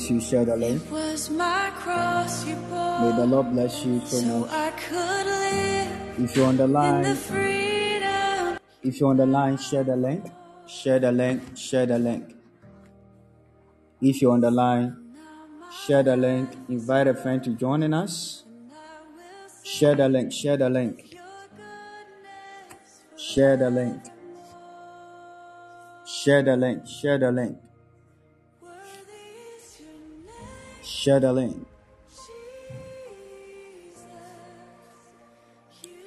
bless you. Share the link. It was my cross you May the Lord bless you so so much. I could live If you're on the line, if you're on the line, share the link. Share the link. Share the link. If you're on the line, share the link. Invite a friend to join in us. Share the link. Share the link. Share the link. Share the link. Share the link. Link.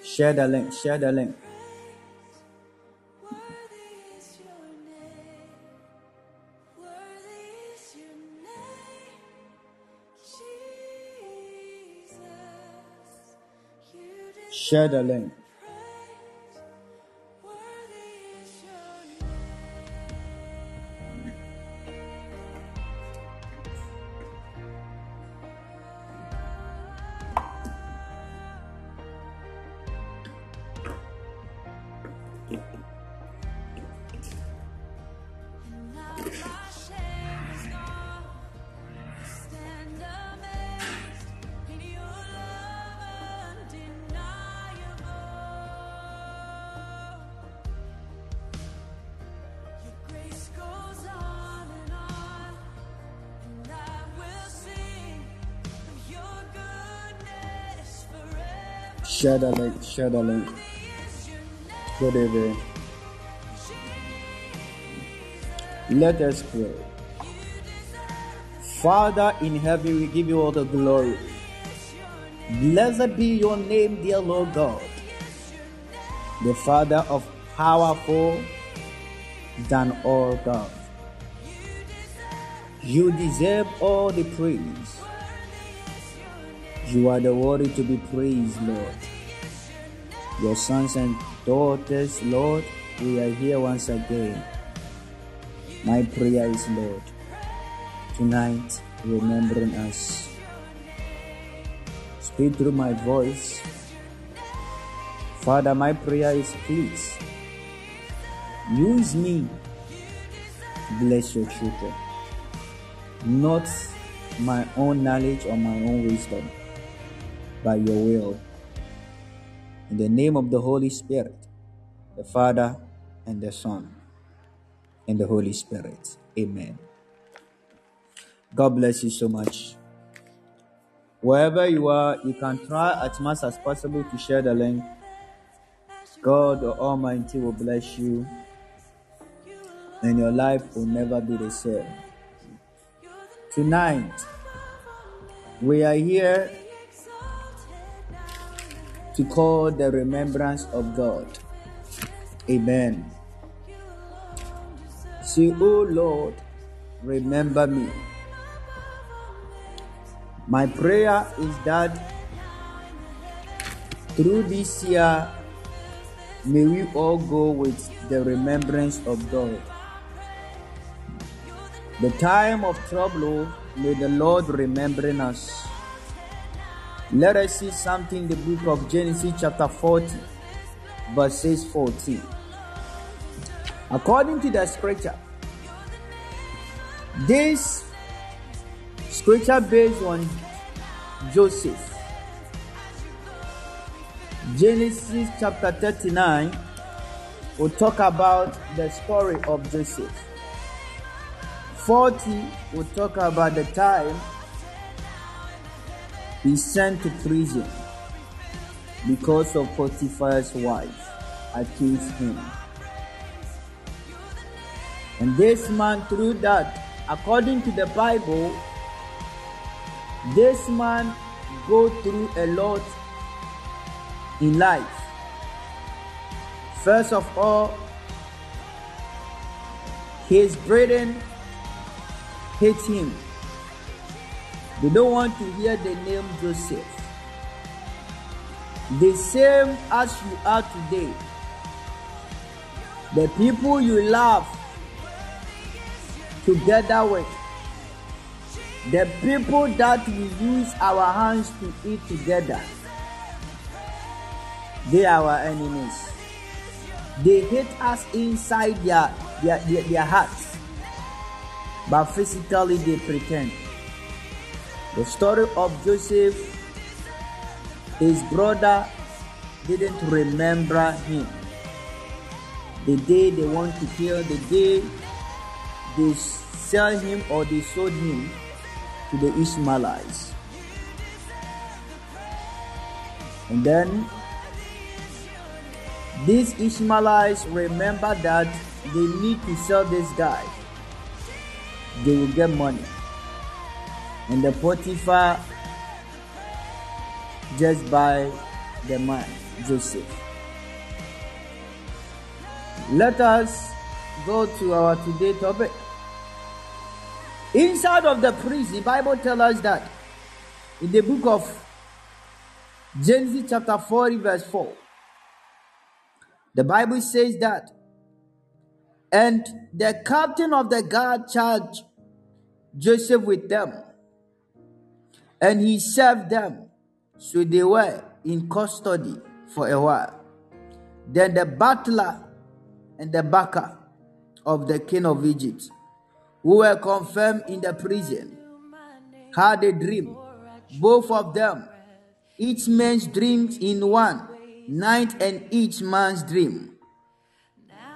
Share the link. Share the link. Share the link. Share the link. Share the link. Good. Let us pray. Father in heaven, we give you all the glory. Blessed be your name, dear Lord God, the Father of powerful than all God. You deserve all the praise. You are the worthy to be praised, Lord. Your sons and daughters, Lord, we are here once again. My prayer is, Lord, tonight remembering us. Speak through my voice. Father, my prayer is please use me to bless your children, not my own knowledge or my own wisdom, but your will. In the name of the Holy Spirit, the Father and the Son. and the Holy Spirit. Amen. God bless you so much. Wherever you are, you can try as much as possible to share the link. God the Almighty will bless you, and your life will never be the same. Tonight, we are here to call the remembrance of God. Amen. Say, Oh Lord, remember me. My prayer is that through this year, may we all go with the remembrance of God. The time of trouble, may the Lord remembering us. Let us see something in the book of Genesis, chapter 40, verses 14. According to the scripture, this scripture based on Joseph. Genesis chapter 39 will talk about the story of Joseph. 40 will talk about the time he sent to prison because of Potiphar's wife accused him. And this man, through that, according to the Bible, this man go through a lot in life. First of all, his brethren hate him. They don't want to hear the name Joseph. The same as you are today. The people you love together with, the people that we use our hands to eat together, they are our enemies. They hate us inside their, their, their, their hearts, but physically they pretend. The story of Joseph, his brother didn't remember him. The day they want to kill, the day they sell him or they sold him to the Ishmaelites. And then these Ishmaelites remember that they need to sell this guy. They will get money. And the Potiphar just by the man, Joseph. Let us go to our today topic. Inside of the priest, the Bible tells us that in the book of Genesis chapter 40 verse 4, the Bible says that, and the captain of the guard charged Joseph with them, and he served them. So they were in custody for a while. Then the butler and the backer of the king of Egypt, who were confirmed in the prison, had a dream. Both of them, each man's dreams in one night, and each man's dream,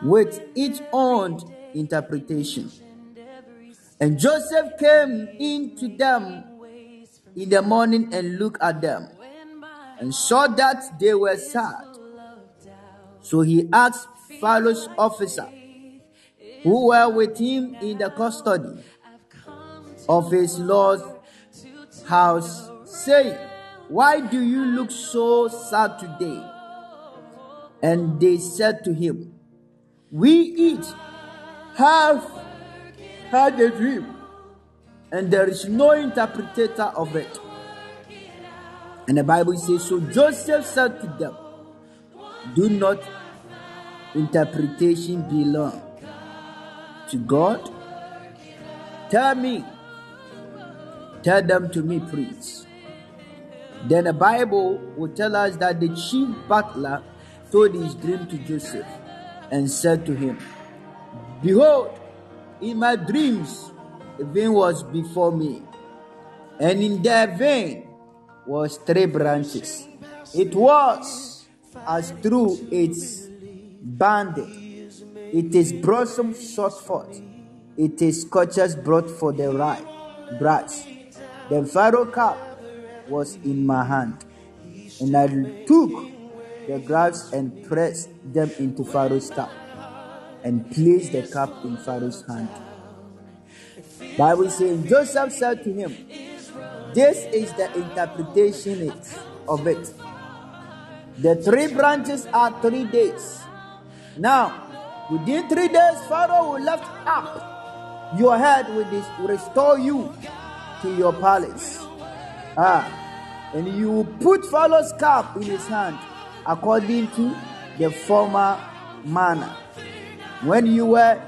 with each own interpretation. And Joseph came in to them in the morning and looked at them and saw that they were sad. So he asked Pharaoh's officer who were with him in the custody of his Lord's house, saying, Why do you look so sad today? And they said to him, We each have had a dream, and there is no interpreter of it. And the Bible says, So Joseph said to them, Do not interpretation belong to God? Tell me. Tell them to me, please. Then the Bible will tell us that the chief butler told his dream to Joseph and said to him, Behold, in my dreams a vein was before me, and in that vein was three branches. It was as through its banded It is blossom shot forth. It is scorchers brought for the right brass. The Pharaoh cup was in my hand, and I took the grabs and pressed them into Pharaoh's cup, and placed the cup in Pharaoh's hand. Bible says Joseph said to him, This is the interpretation of it. The three branches are three days. Now, within three days, Pharaoh will lift up your head with this, restore you to your palace. Ah, and you will put Pharaoh's cap in his hand according to the former manner when you were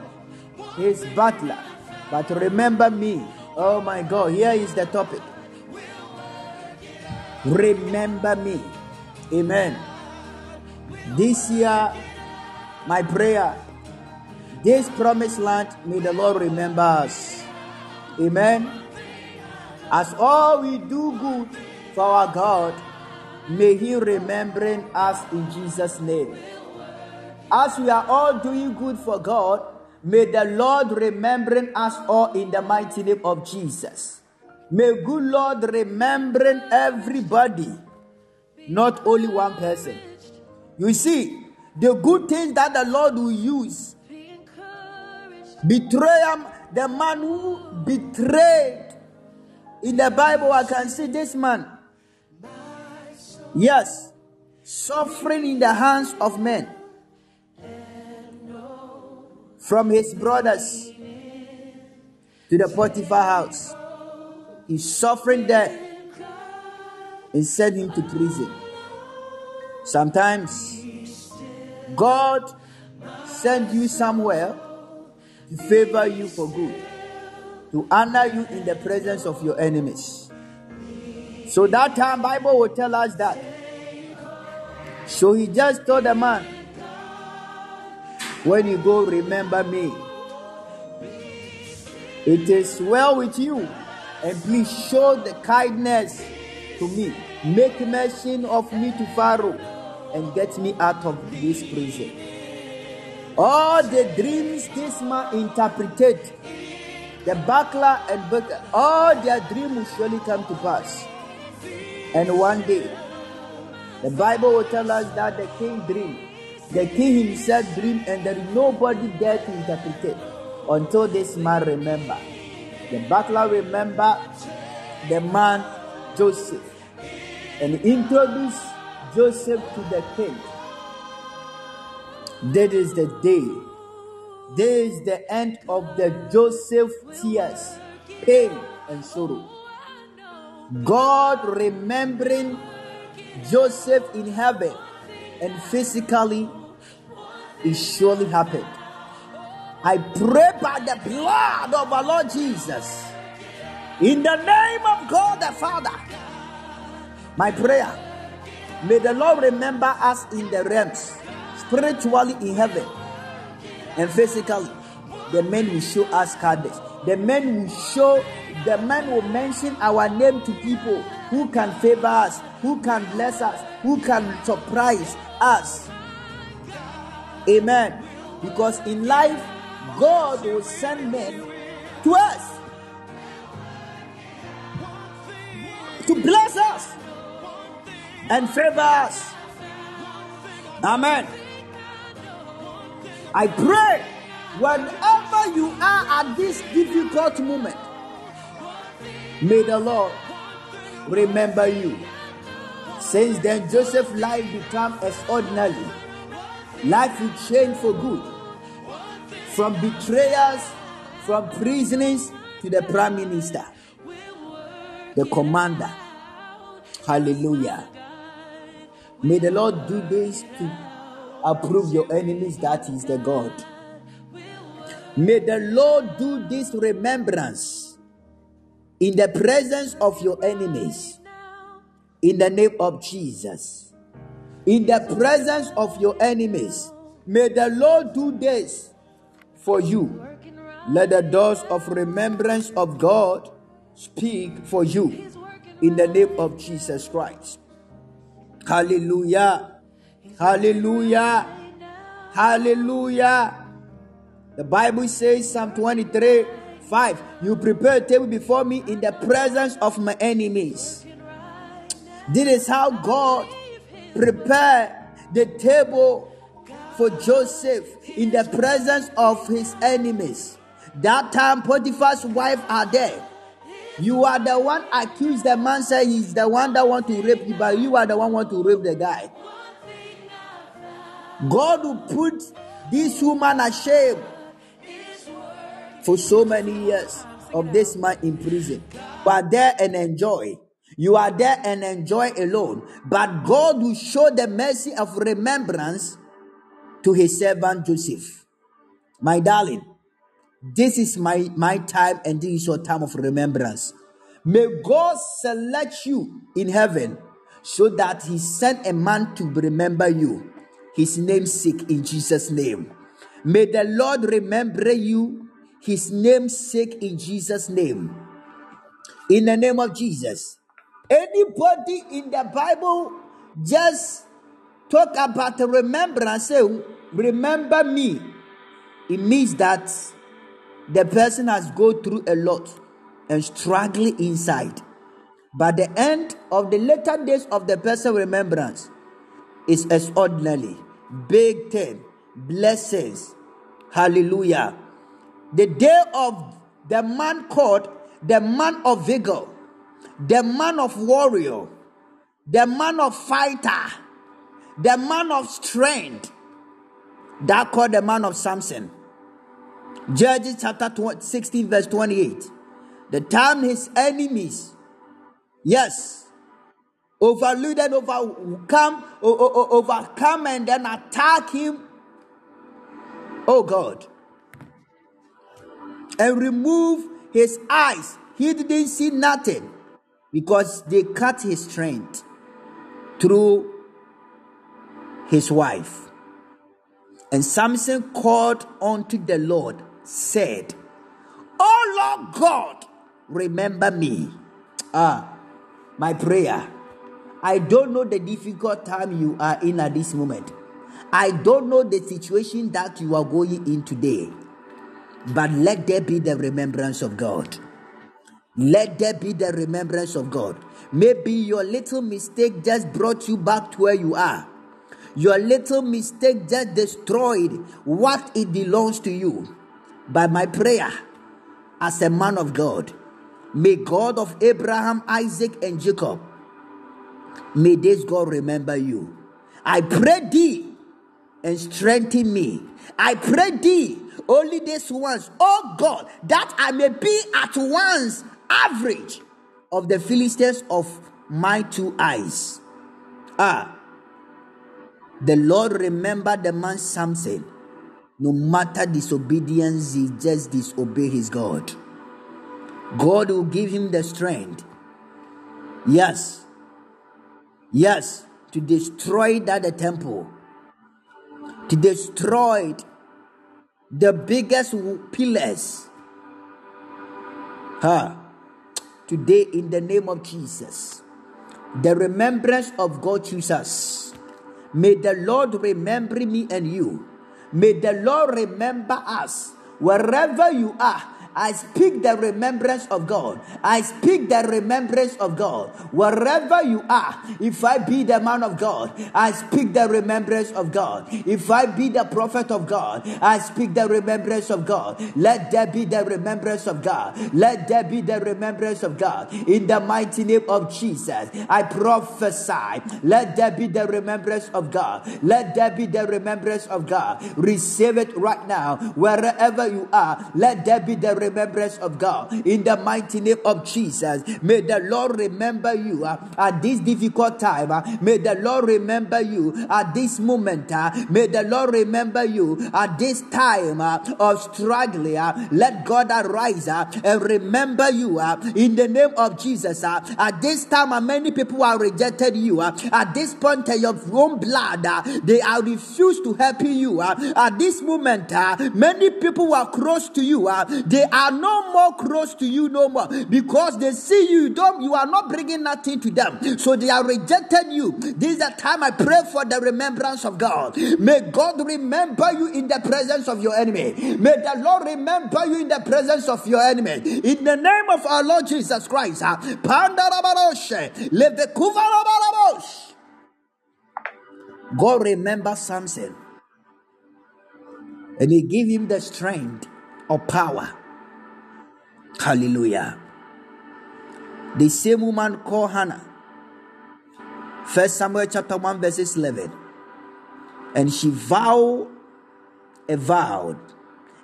his butler. But remember me. Oh my God, here is the topic. Remember me. Amen. This year, my prayer, this promised land, may the Lord remember us. Amen. As all we do good for our God, may He remembering us in Jesus' name. As we are all doing good for God, may the Lord remembering us all in the mighty name of Jesus. May good Lord remembering everybody, not only one person. You see, the good things that the Lord will use. Betrayal, the man who betrayed in the Bible, I can see this man. Yes, suffering in the hands of men from his brothers to the Potiphar house. He suffering there and sent him to prison. Sometimes God send you somewhere to favor you for good, to honor you in the presence of your enemies. So that time Bible will tell us that. So he just told the man, when you go, remember me. It is well with you, and please show the kindness to me. Make mention of me to Pharaoh and get me out of this prison. All the dreams this man interpreted, the buckler and buckler, all their dreams will surely come to pass. And one day, the Bible will tell us that the king dreamed. The king himself dreamed, and there is nobody there to interpret it until this man remember. The butler remember the man Joseph and introduce Joseph to the king. That is the day. This is the end of the Joseph tears, pain, and sorrow. God remembering Joseph in heaven and physically it surely happened. I pray by the blood of our Lord Jesus, in the name of God the Father, my prayer, may the Lord remember us in the realms, spiritually in heaven and physically. The men will show us kindness. The men will show, the men will mention our name to people who can favor us, who can bless us, who can surprise us. Amen. Because in life, God will send men to us to bless us and favor us. Amen. I pray whenever you are at this difficult moment, may the Lord remember you. Since then, Joseph's life became extraordinary. Life will change for good. From betrayers, from prisoners to the prime minister, the commander. Hallelujah. May the Lord do this to approve your enemies, that is the God. May the Lord do this remembrance in the presence of your enemies, in the name of Jesus. In the presence of your enemies, may the Lord do this for you. Let the doors of remembrance of God speak for you in the name of Jesus Christ. Hallelujah. Hallelujah. Hallelujah. The Bible says, Psalm 23 5, You prepare a table before me in the presence of my enemies. This is how God prepared the table for Joseph in the presence of his enemies. That time, Potiphar's wife are there. You are the one accused. The man said he's the one that want to rape you, but you are the one want to rape the guy. God will put this woman ashamed for so many years of this man in prison. but there and enjoy. You are there and enjoy alone. But God will show the mercy of remembrance to his servant Joseph. My darling, this is my, my time and this is your time of remembrance. May God select you in heaven so that he sent a man to remember you. His namesake in Jesus' name. May the Lord remember you, his namesake in Jesus' name. In the name of Jesus. Anybody in the Bible just talk about the remembrance, say, remember me. It means that the person has gone through a lot and struggling inside. But the end of the later days of the person remembrance is extraordinary, big thing, blessings, hallelujah. The day of the man called the man of vigor, the man of warrior, the man of fighter, the man of strength, that called the man of Samson. Judges chapter 16, verse 28. The time his enemies, yes, overlooked and overcome, overcome and then attack him. Oh God. And remove his eyes. He didn't see nothing because they cut his strength through his wife. And Samson called unto the Lord, said, Oh Lord God, remember me. Ah, my prayer. I don't know the difficult time you are in at this moment. I don't know the situation that you are going in today. But let there be the remembrance of God. Let there be the remembrance of God. Maybe your little mistake just brought you back to where you are. Your little mistake just destroyed what it belongs to you. By my prayer, as a man of God, may God of Abraham, Isaac, and Jacob, may this God remember you. I pray thee and strengthen me. I pray thee only this once, oh God, that I may be at once average of the Philistines of my two eyes. Ah, the Lord remembered the man Samson. No matter disobedience, he just disobey his God. God will give him the strength. Yes. Yes. To destroy that the temple. To destroy the biggest pillars. Huh. Today, in the name of Jesus, the remembrance of God Jesus. May the Lord remember me and you. May the Lord remember us wherever you are. I speak the remembrance of God. I speak the remembrance of God. Wherever you are, if I be the man of God, I speak the remembrance of God. If I be the prophet of God, I speak the remembrance of God. Let there be the remembrance of God. Let there be the remembrance of God. In the mighty name of Jesus, I prophesy. Let there be the remembrance of God. Let there be the remembrance of God. Receive it right now. Wherever you are, let there be the remembrance of God. In the mighty name of Jesus, may the Lord remember you uh, at this difficult time. uh, may the Lord remember you at this moment. uh, may the Lord remember you at this time uh, of struggling. Uh, let God arise uh, and remember you in the name of Jesus. at this time, many people have rejected you. at this point, your own blood, they are refused to help you. at this moment, many people who are close to you, they are no more close to you no more. Because they see you don't you are not bringing nothing to them. So they are rejecting you. This is the time i pray for the remembrance of god. May god remember you in the presence of your enemy. May the lord remember you in the presence of your enemy. In the name of our lord jesus christ ah, god remember samson. And he gave him the strength of power hallelujah. The same woman called hannah. First samuel chapter 1 verses 11 and she vowed a vowed,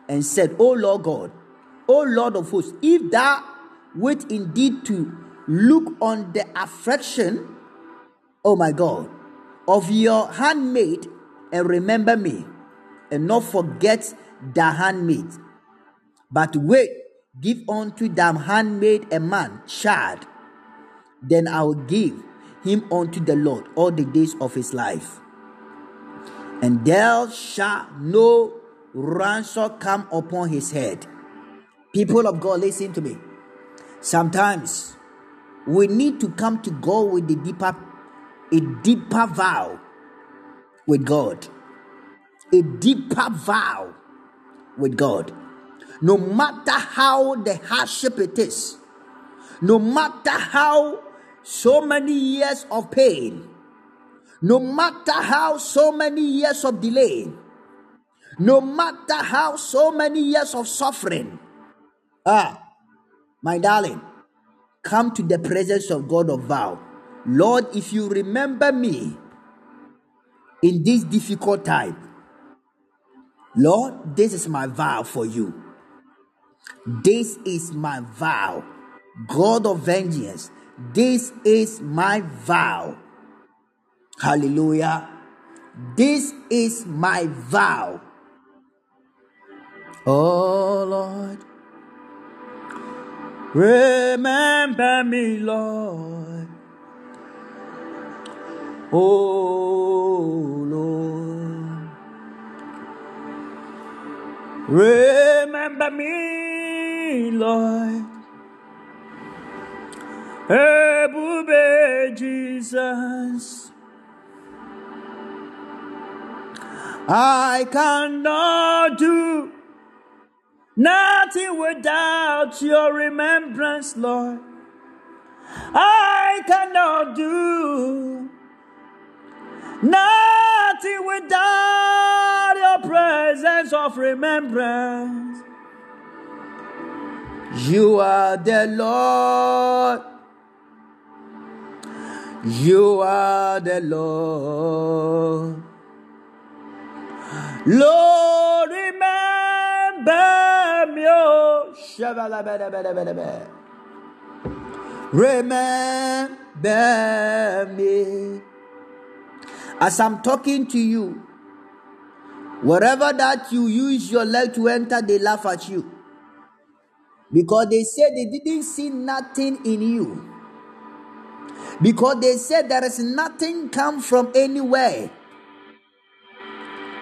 and said o lord god o lord of hosts if thou wilt indeed to look on the affliction oh my god of your handmaid and remember me and not forget the handmaid but wait give unto thy handmaid a man child. Then i will give him unto the lord all the days of his life. And there shall no ransom come upon his head. People of god listen to me. Sometimes we need to come to god with the deeper a deeper vow with god. A deeper vow with God. No matter how the hardship it is, no matter how so many years of pain, no matter how so many years of delay, no matter how so many years of suffering, ah, my darling, come to the presence of God of vow. Lord, if you remember me in this difficult time, Lord, this is my vow for you. This is my vow. God of vengeance, this is my vow. Hallelujah. This is my vow. Oh Lord, remember me, Lord. Oh Lord, remember me, Lord. Ebube Jesus. I cannot do nothing without your remembrance, Lord. I cannot do nothing without presence of remembrance. You are the Lord. You are the Lord. Lord, remember me. oh. Remember me. As I'm talking to you, wherever that you use your leg to enter, they laugh at you. Because they said they didn't see nothing in you. Because they said there is nothing come from anywhere.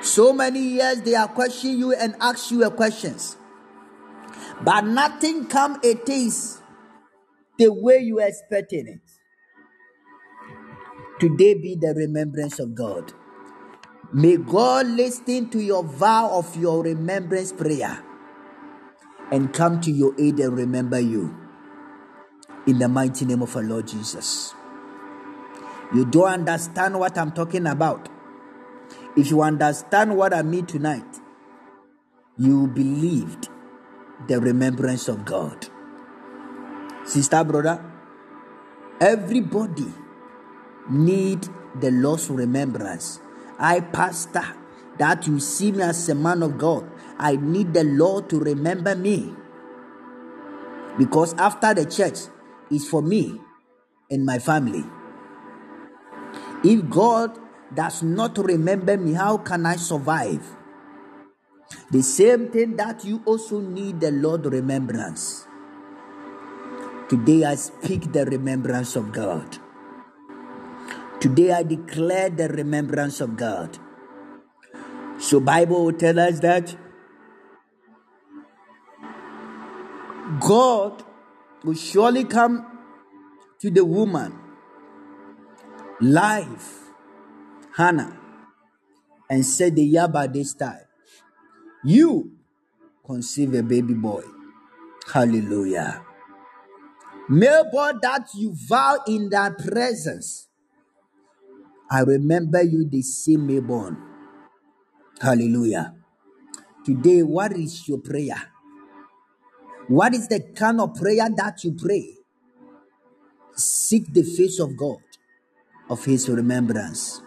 So many years they are questioning you and ask you questions. But nothing come it is the way you expecting it. Today be the remembrance of God. May God listen to your vow of your remembrance prayer and come to your aid and remember you. In the mighty name of our Lord Jesus. You don't understand what I'm talking about. If you understand what I mean tonight, you believed the remembrance of God. Sister, brother, everybody need the Lord's remembrance. I, pastor, that you see me as a man of God, I need the Lord to remember me. Because after the church is for me and my family. If God does not remember me, how can I survive? The same thing that you also need the Lord remembrance. Today I speak the remembrance of God. Today I declare the remembrance of God. So Bible will tell us that God will surely come to the woman, life, Hannah, and said, The year this time, you conceive a baby boy. Hallelujah. Male boy that you vow in that presence. I remember you the same May born. Hallelujah. Today, what is your prayer? What is the kind of prayer that you pray? Seek the face of God, of His remembrance.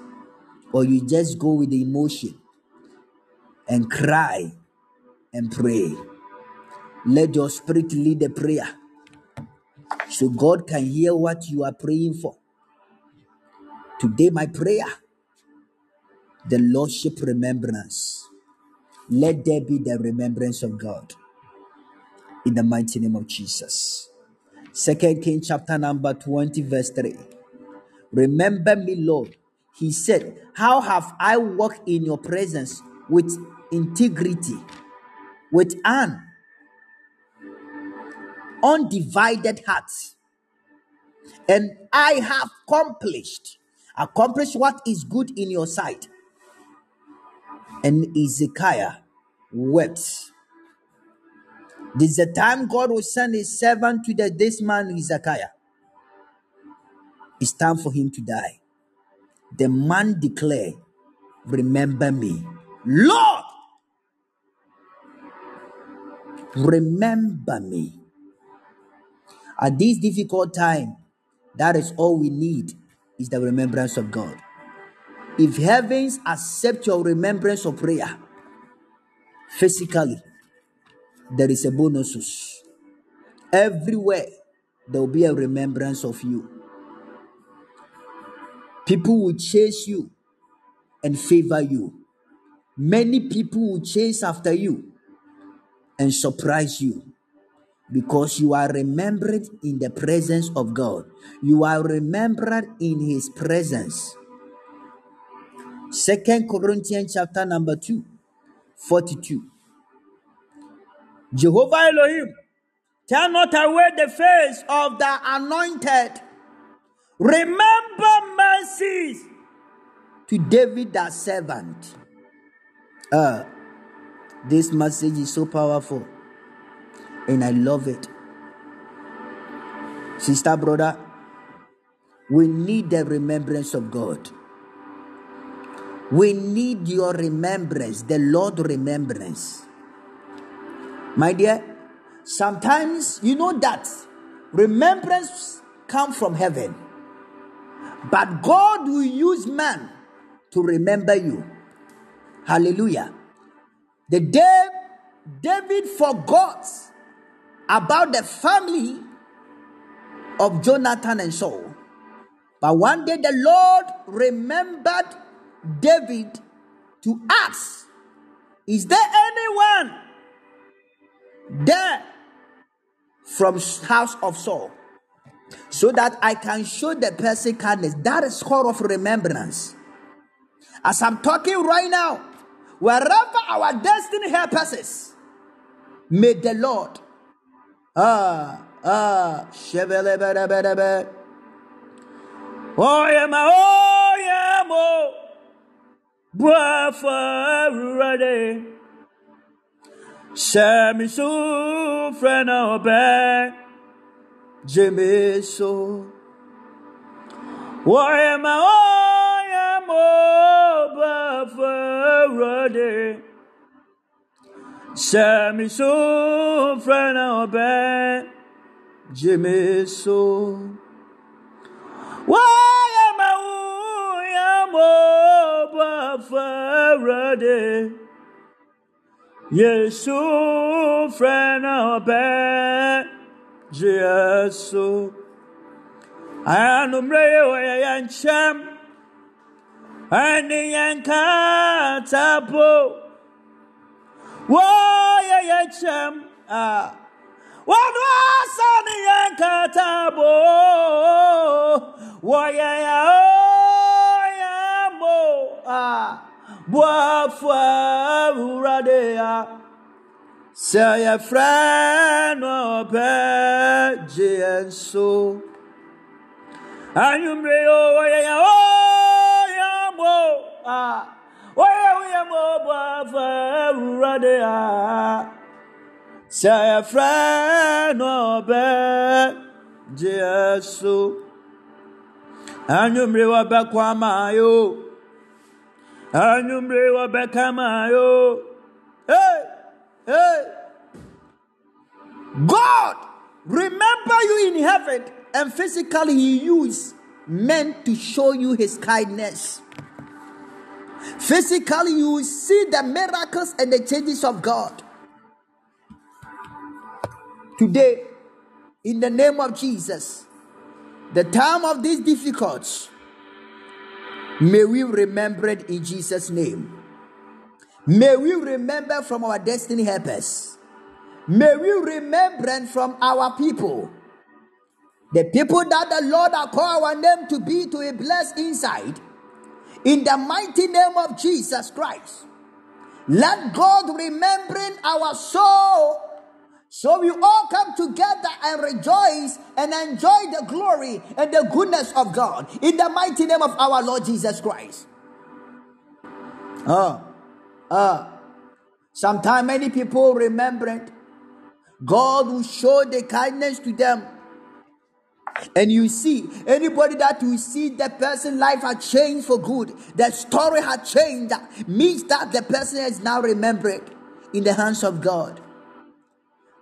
Or you just go with the emotion and cry and pray. Let your spirit lead the prayer so God can hear what you are praying for. Today, my prayer, the Lordship remembrance. Let there be the remembrance of God in the mighty name of Jesus. Second King chapter number 20, verse 3. Remember me, Lord. He said, How have I walked in your presence with integrity, with an undivided heart? And I have accomplished, accomplished what is good in your sight. And Ezekiah wept. This is the time God will send his servant to the, this man Ezekiah. It's time for him to die. The man declared, Remember me. Lord, remember me. At this difficult time, that is all we need is the remembrance of God. If heavens accept your remembrance of prayer, physically, there is a bonus. Everywhere, there will be a remembrance of you. People will chase you and favor you. Many people will chase after you and surprise you because you are remembered in the presence of God. You are remembered in His presence. Second Corinthians chapter number 2, 42. Jehovah Elohim, turn not away the face of the anointed. Remember mercies to David, that servant. Uh, this message is so powerful and I love it. Sister, brother, we need the remembrance of God. We need your remembrance, the Lord remembrance. My dear, sometimes you know that remembrance come from heaven. But God will use man to remember you. Hallelujah. The day David forgot about the family of Jonathan and Saul. But one day the Lord remembered David to ask, Is there anyone there from house of Saul? So that I can show the person kindness. That is call of remembrance. As I'm talking right now, wherever our destiny helps us, may the Lord Ah, ah, shebele bere bere be. Oyema, oyemo. Bwafa rade. Semi su frena obe. Jimmy so. Oyema, oyemo. Bwafa rade. Jẹ́mi so. Wú yà mọ́ bá fẹ́rẹ̀ dé. Yéṣu fẹ́nà ọbẹ̀ jẹ́ so. Ànumrẹ́ yẹ̀ yẹ̀ yẹ̀ ń kyẹ́m. Ẹni yẹn ká tábò. Waya yechem ah. Wanu asani yankatabo Waya ya ya mo ah. Bwafa uradea sɛ yɛfrɛ no ɔpɛ gye yɛn so anwummere o wɔyɛ yɛn o yɛn mo a wɔyɛ wo yɛn mo bɔ afa awurade a sɛ yɛfrɛ no ɔpɛ gye yɛn so anwummere yo. Yo. Hey hey. God remember you in heaven and physically he used men to show you his kindness. Physically, you will see the miracles and the changes of God. Today, in the name of Jesus, the time of these difficulties, may we remember it in Jesus' name. May we remember from our destiny helpers. May we remember from our people. The people that the Lord has called our name to be to a blessed inside. In the mighty name of Jesus Christ. Let God remembering our soul so we all come together and rejoice and enjoy the glory and the goodness of God in the mighty name of our Lord Jesus Christ. Uh, uh, sometimes many people remember it. God will show the kindness to them. And you see, anybody that you see the person life has changed for good, the story has changed, means that the person is now remembered in the hands of God.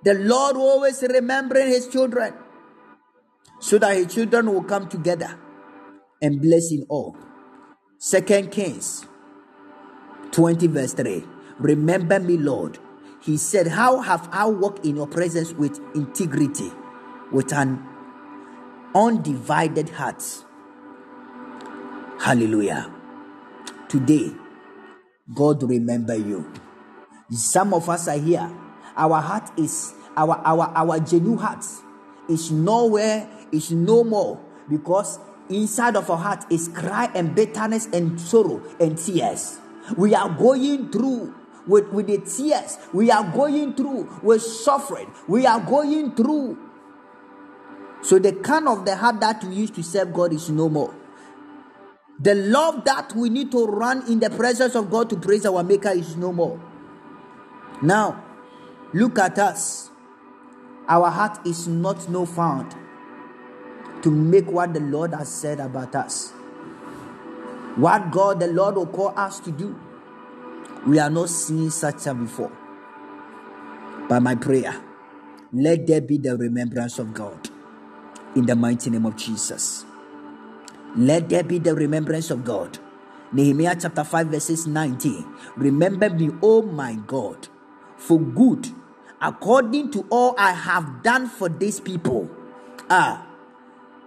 The Lord always remembering his children so that his children will come together and bless in all. Second Kings 20, verse 3. Remember me, Lord. He said, How have I walked in your presence with integrity, with an undivided hearts. Hallelujah. Today, God remember you. Some of us are here. Our heart is our our our genuine heart is nowhere, is no more because inside of our heart is cry and bitterness and sorrow and tears. We are going through with, with the tears. We are going through with suffering. We are going through. So the kind of the heart that we used to serve God is no more. The love that we need to run in the presence of God to praise our Maker is no more. Now, look at us. Our heart is not no found to make what the Lord has said about us. What God the Lord will call us to do. We are not seeing such a before. By my prayer, let there be the remembrance of God in the mighty name of Jesus. Let there be the remembrance of God. Nehemiah chapter 5, verses 19. Remember me, O my God, for good, according to all I have done for these people. Ah,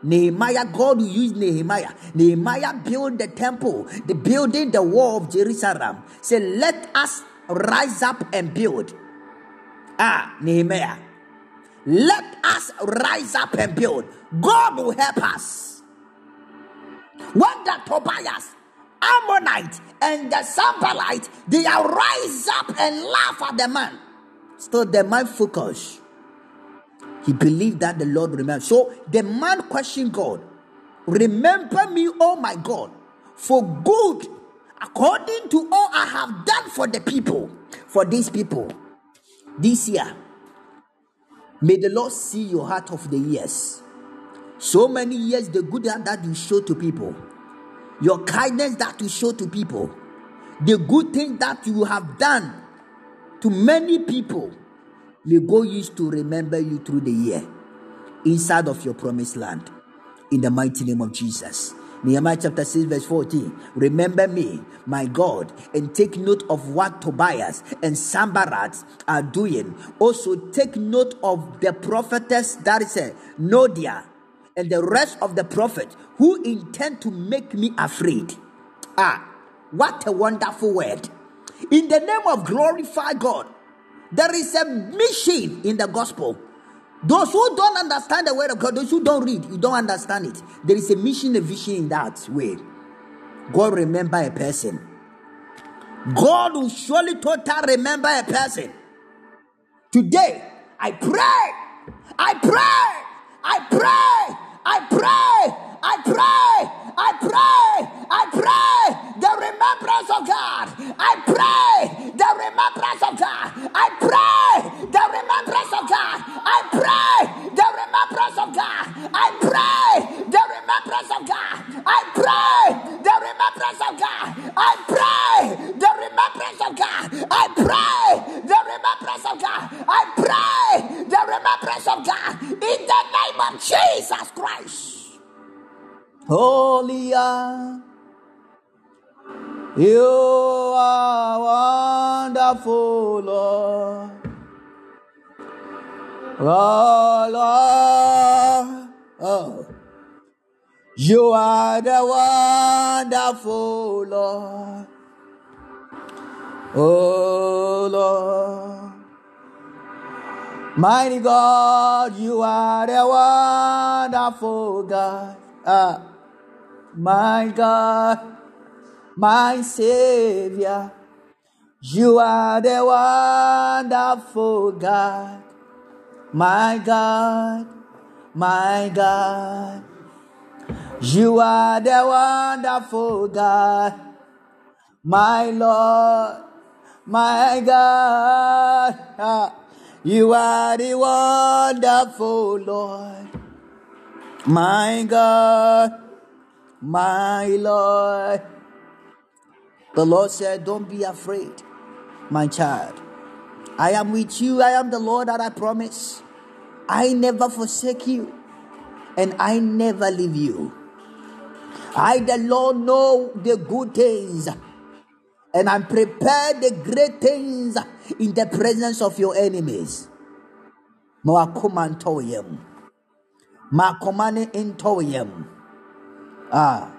Nehemiah, God will use Nehemiah. Nehemiah built the temple, the building the wall of Jerusalem. Say, let us rise up and build. Ah, Nehemiah. Let us rise up and build. God will help us. When the Tobias, Ammonite, and the Sanballat, they are rise up and laugh at the man. So the man focus. He believed that the Lord remembered. So the man questioned God. Remember me, oh my God, for good, according to all I have done for the people, for these people. This year, may the Lord see your heart of the years. So many years, the good heart that you show to people, your kindness that you show to people, the good thing that you have done to many people may God use to remember you through the year inside of your promised land. In the mighty name of Jesus. Nehemiah chapter 6, verse 14. Remember me, my God, and take note of what Tobias and Sanballat are doing. Also, take note of the prophetess that is a Nodia and the rest of the prophet who intend to make me afraid. Ah, what a wonderful word. In the name of glorify God, there is a mission in the gospel. Those who don't understand the word of God, those who don't read, you don't understand it. There is a mission, a vision in that way. God remember a person. God will surely total remember a person. Today, I pray, I pray, I pray, I pray, I pray, I pray, I pray the remembrance of God. I pray the remembrance of God. I pray the remembrance of God. I pray the remembrance of God. I pray the remembrance of God. I pray the remembrance of God. I pray the remembrance of God. I pray the remembrance of God. I pray the remembrance of God in the name of Jesus Christ. Holy are you are wonderful, Lord. Oh, Lord. Oh. You are the wonderful Lord. Oh, Lord. Mighty God, you are the wonderful God. Ah, my God, my Savior. You are the wonderful God. My God, my God. You are the wonderful God. My Lord, my God. You are the wonderful Lord. My God, my Lord. The Lord said, Don't be afraid, my child. I am with you. I am the Lord that I promise. I never forsake you, and I never leave you. I, the Lord, know the good things, and I'm prepared the great things in the presence of your enemies. Mawakoma ntoyem. Makomane ntoyem. Ah,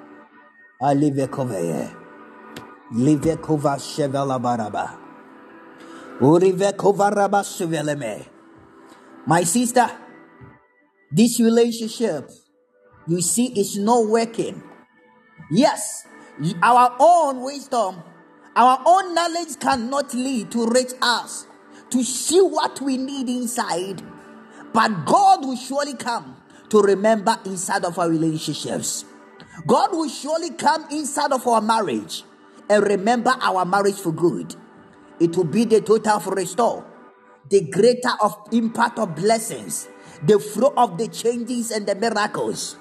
I live a cover. Live a cover shevela baraba. Urive cover raba suveleme. My sister, this relationship, you see, is not working. Yes, our own wisdom, our own knowledge cannot lead to reach us to see what we need inside. But God will surely come to remember inside of our relationships. God will surely come inside of our marriage and remember our marriage for good. It will be the total of restore, the greater of impact of blessings, the flow of the changes and the miracles.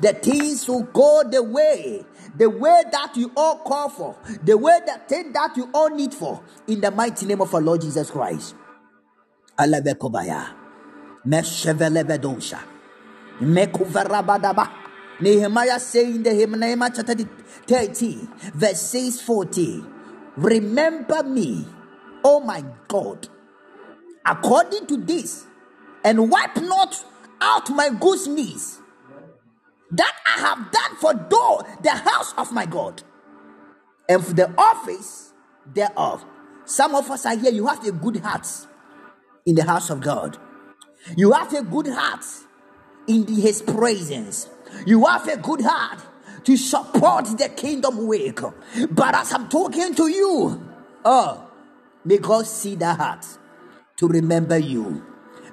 The things will go the way, the way that you all call for, the way that thing that you all need for, in the mighty name of our Lord Jesus Christ. Alabekobaya. Meshevelevedosha. Mekuvarabadaba. Nehemiah saying in the Nehemiah chapter 30, verse 6 40. Remember me, oh my God, according to this, and wipe not out my good knees that I have done for the house of my God and for the office thereof. Some of us are here, you have a good heart in the house of God. You have a good heart in the- his presence. You have a good heart to support the kingdom work. But as I'm talking to you, oh, may God see that heart to remember you.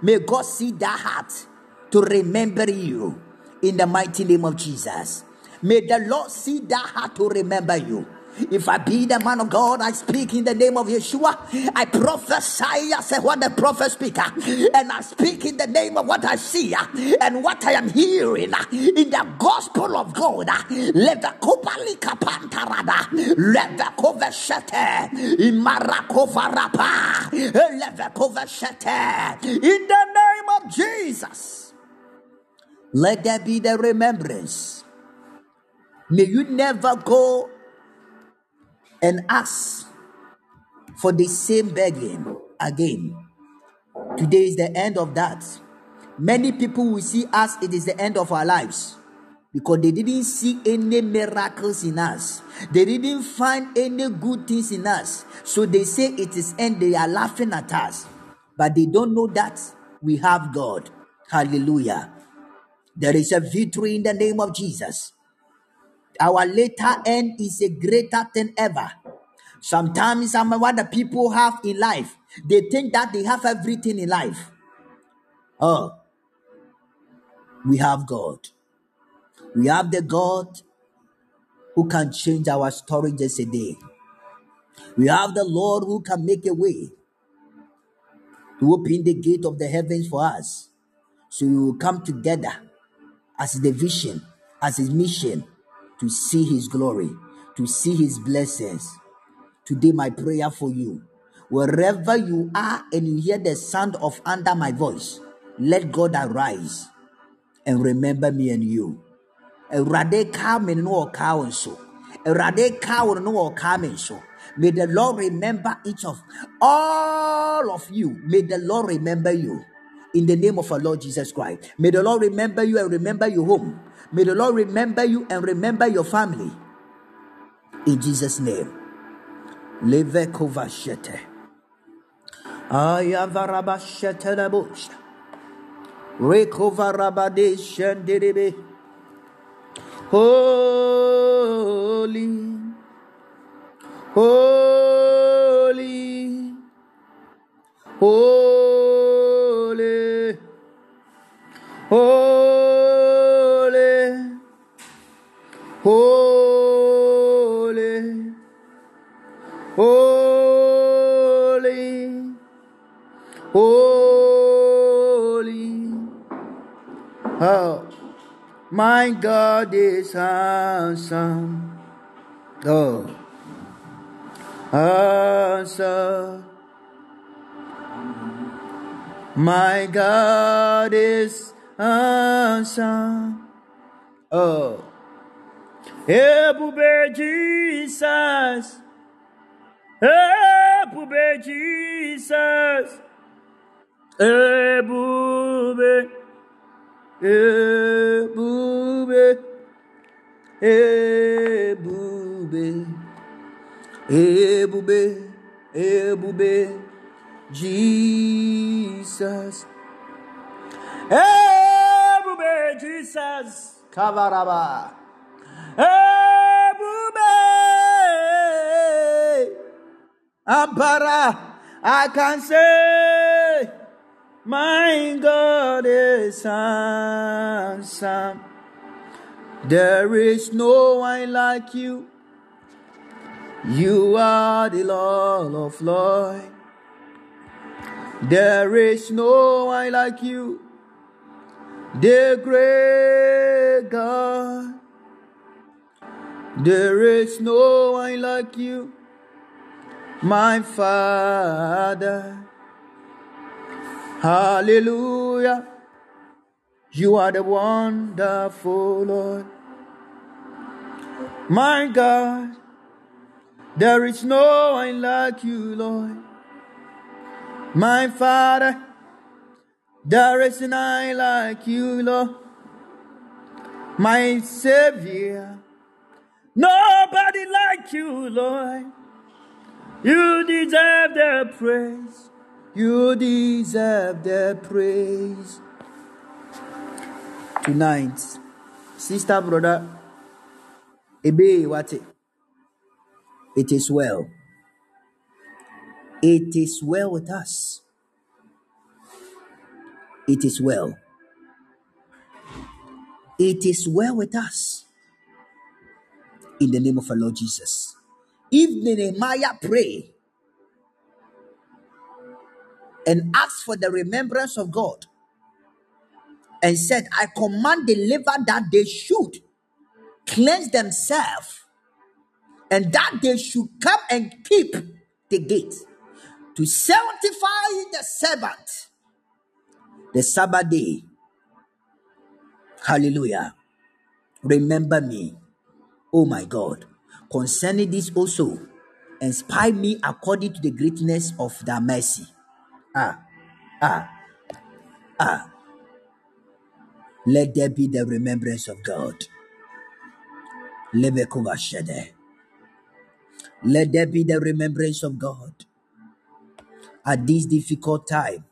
May God see that heart to remember you in the mighty name of Jesus. May the Lord see that heart to remember you. If I be the man of God, I speak in the name of Yeshua. I prophesy as what the prophet speaker, and I speak in the name of what I see uh, and what I am hearing uh, in the gospel of God. Let the kopalika pantarada, let the koveshete, imarakova rapa, let the koveshete, in the name of Jesus. Let there be the remembrance. May you never go and ask for the same begging again. Today is the end of that. Many people will see us, it is the end of our lives because they didn't see any miracles in us. They didn't find any good things in us. So they say it is end. They are laughing at us, but they don't know that we have God. Hallelujah. There is a victory in the name of Jesus. Our later end is a greater than ever. Sometimes some what the people have in life, they think that they have everything in life. Oh, we have God. We have the God who can change our story just a day. We have the Lord who can make a way to open the gate of the heavens for us. So we will come together as the vision, as his mission to see his glory, to see his blessings. Today, my prayer for you, wherever you are and you hear the sound of under my voice, let God arise and remember me and you. Awurade ka me no wɔ kaa wo nso. No kaa. May the Lord remember each of all of you. May the Lord remember you. In the name of our Lord Jesus Christ. May the Lord remember you and remember your home. May the Lord remember you and remember your family. In Jesus' name. Leve kovashete. Ayavarabashete labusha. Rekovarabade shenderebe. Holy, holy, holy, holy, holy, holy, holy. Oh, my God is awesome. Oh, awesome. My God is awesome. Oh, Ebube Jesus. Ebube Jesus. Ebube. Ebube. Ebube. Ebube. Ebube. Jesus. Ebube Jesus. Ebube. Ampara. I can say, my God is handsome. There is no one like you. You are the Lord of Lords. There is no one like you, the great God. There is no one like you, my Father. Hallelujah. You are the wonderful Lord. My God, there is no one like you, Lord. My Father, there is none like you, Lord. My Savior, nobody like you, Lord. You deserve the praise. You deserve the praise. Tonight, sister, brother, Ebe Wate, it is well. It is well with us. It is well. It is well with us. In the name of our Lord Jesus. If Nehemiah pray and ask for the remembrance of God and said, I command the liver that they should cleanse themselves and that they should come and keep the gate to sanctify the Sabbath, the Sabbath day. Hallelujah. Remember me, oh my God, concerning this also, inspire me according to the greatness of thy mercy. Ah, ah, ah. Let there be the remembrance of God. Let there be the remembrance of God at this difficult time.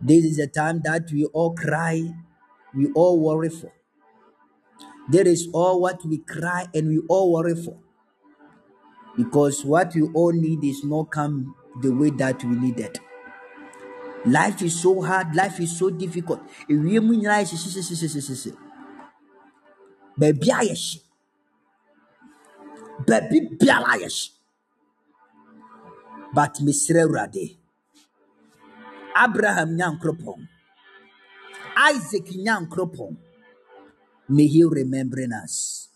This is a time that we all cry, we all worry for. There is all what we cry and we all worry for. because what we all need is not come the way that we needed. Life is so hard, life is so difficult. Ewie mu nyinaa. But mesrɛ Awurade, Abraham nyankoropɔn, Isaac nyankoropɔn, may he remember us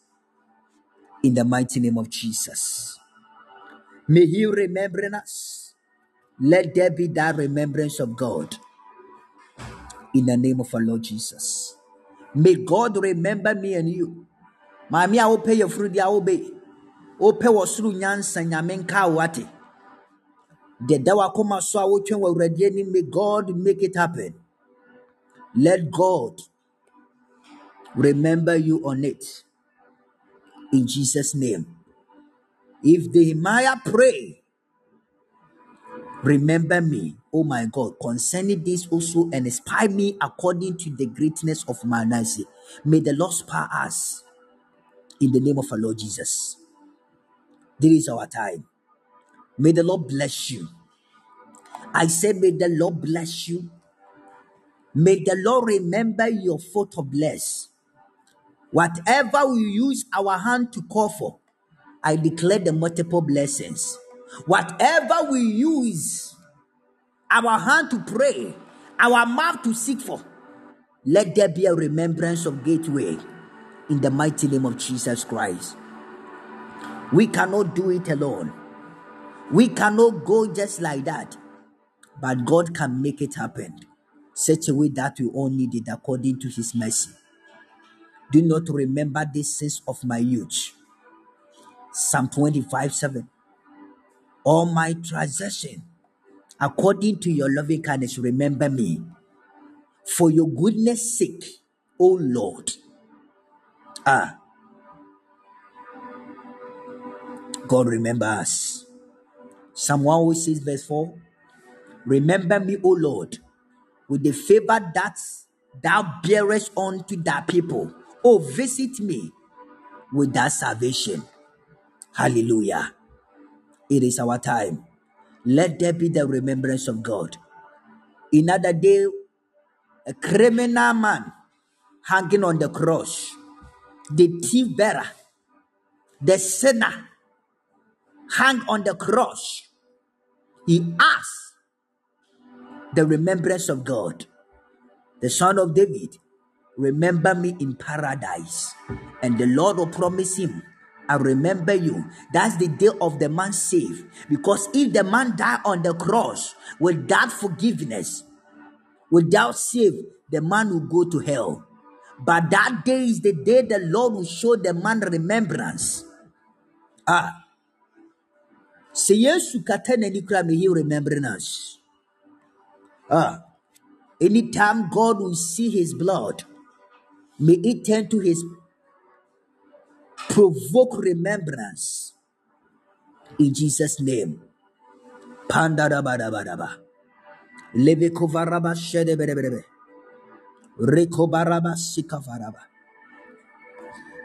in the mighty name of Jesus. May he remember us. Let there be that remembrance of God in the name of our Lord Jesus. May God remember me and you. Maame a wopɛ yɛfuru deɛ a wobe. Wopɛ wɔ soro nyansa nyame nka wo ate. Deɛ da w'akoma so a wotwɛn wɔ Awurade may God make it happen. Let God remember you on it. In Jesus' name. If Nehemiah pray, remember me, oh my God, concerning this also and inspire me according to the greatness of my mercy. May the Lord spare us in the name of our Lord Jesus. This is our time. May the Lord bless you. I say, may the Lord bless you. May the Lord remember your photo bless. Whatever we use our hand to call for, I declare the multiple blessings. Whatever we use our hand to pray, our mouth to seek for, let there be a remembrance of gateway in the mighty name of Jesus Christ. We cannot do it alone. We cannot go just like that, but God can make it happen such a way that we all need it according to His mercy. Do not remember this sins of my youth. Psalm 25 7. All my transgression, according to your loving kindness, remember me. For your goodness' sake, O Lord. Ah, God remember us. Psalm 106, verse 4. Remember me, O Lord, with the favor that thou bearest unto thy people. Oh, visit me with that salvation. Hallelujah. It is our time. Let there be the remembrance of God. Another day, a criminal man hanging on the cross, the thief bearer, the sinner hang on the cross. He asked the remembrance of God. The son of David, remember me in paradise. And the Lord will promise him, I remember you. That's the day of the man saved. Because if the man died on the cross without forgiveness, without save, the man will go to hell. But that day is the day the Lord will show the man remembrance. Ah, sɛ yesu kata n'ani kora may he remembering us. Ah, anytime God will see his blood, may it turn to his provoke remembrance in Jesus' name. Pandarabadabadaba. Levekovaraba shedebedebedebe. Rekobaraba sikavaraba.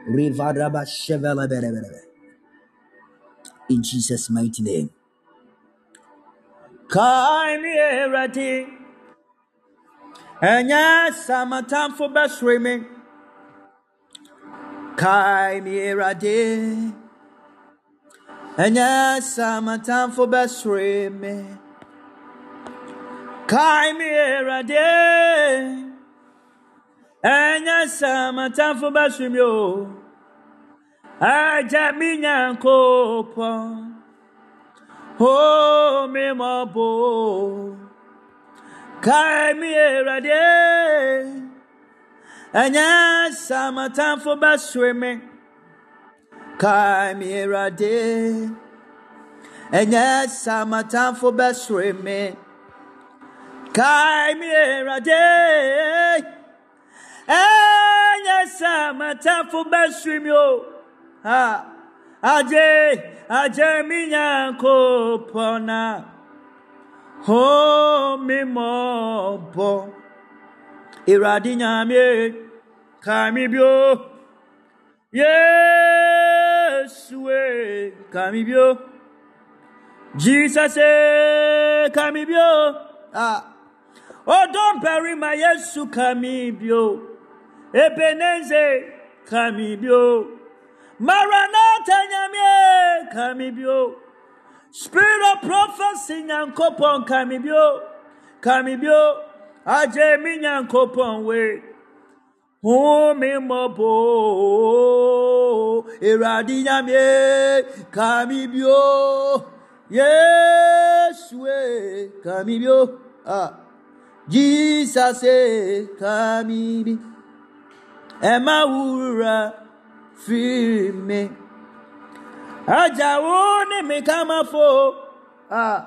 Rivaraba shevelebedebedebe. In Jesus' mighty name. Kaini erati. Enya samatamfo besrimi. Kaini erati. Enya samatamfo besrimi. Kaini erati. Enya samatamfo besrimi o. Aja mi nyankopɔn. Oh, me mabo. Kai mi erade. Anya samatamfo basweme. Kai mi erade. Anya samatamfo basweme. Kai mi erade. Anya samatamfo basweme o. Ha. Aje, aje mi nyankopɔna. Ho mi mɔbɔ. Iradi nyame kami bio. Yesu e. kamibio. Jesus, eh, kamibio. Ah. Oh, don't bury my Yesu kamibio. Ebeneze kamibio. Maranatha nyamie kamibio. Spirit of prophecy nyankopon kamibio. Kamibio. Aje mi nyankopon we. Kàmí bí ó Yéṣu ẹ̀ kàmí bí ó ah. Jesus kàmí bí ẹ má wúra fi mi. Àjàwó ni mi ká ah.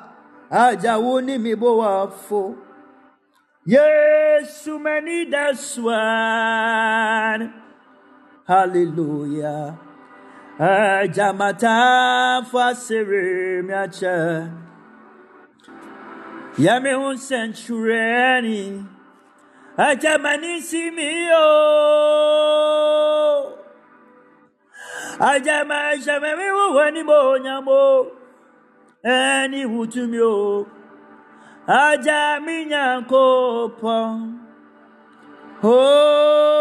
Àjàwó ni mi bó wà fò. Yesu das one. Hallelujah. Eh, Ajamata fasere miacha. Yame un centurani. Ajamani eh, simio. Oh. Ajama eh, jamami wani mo oh, nyamo. Oh. Ani hutumio. Aja mi nyankopɔn.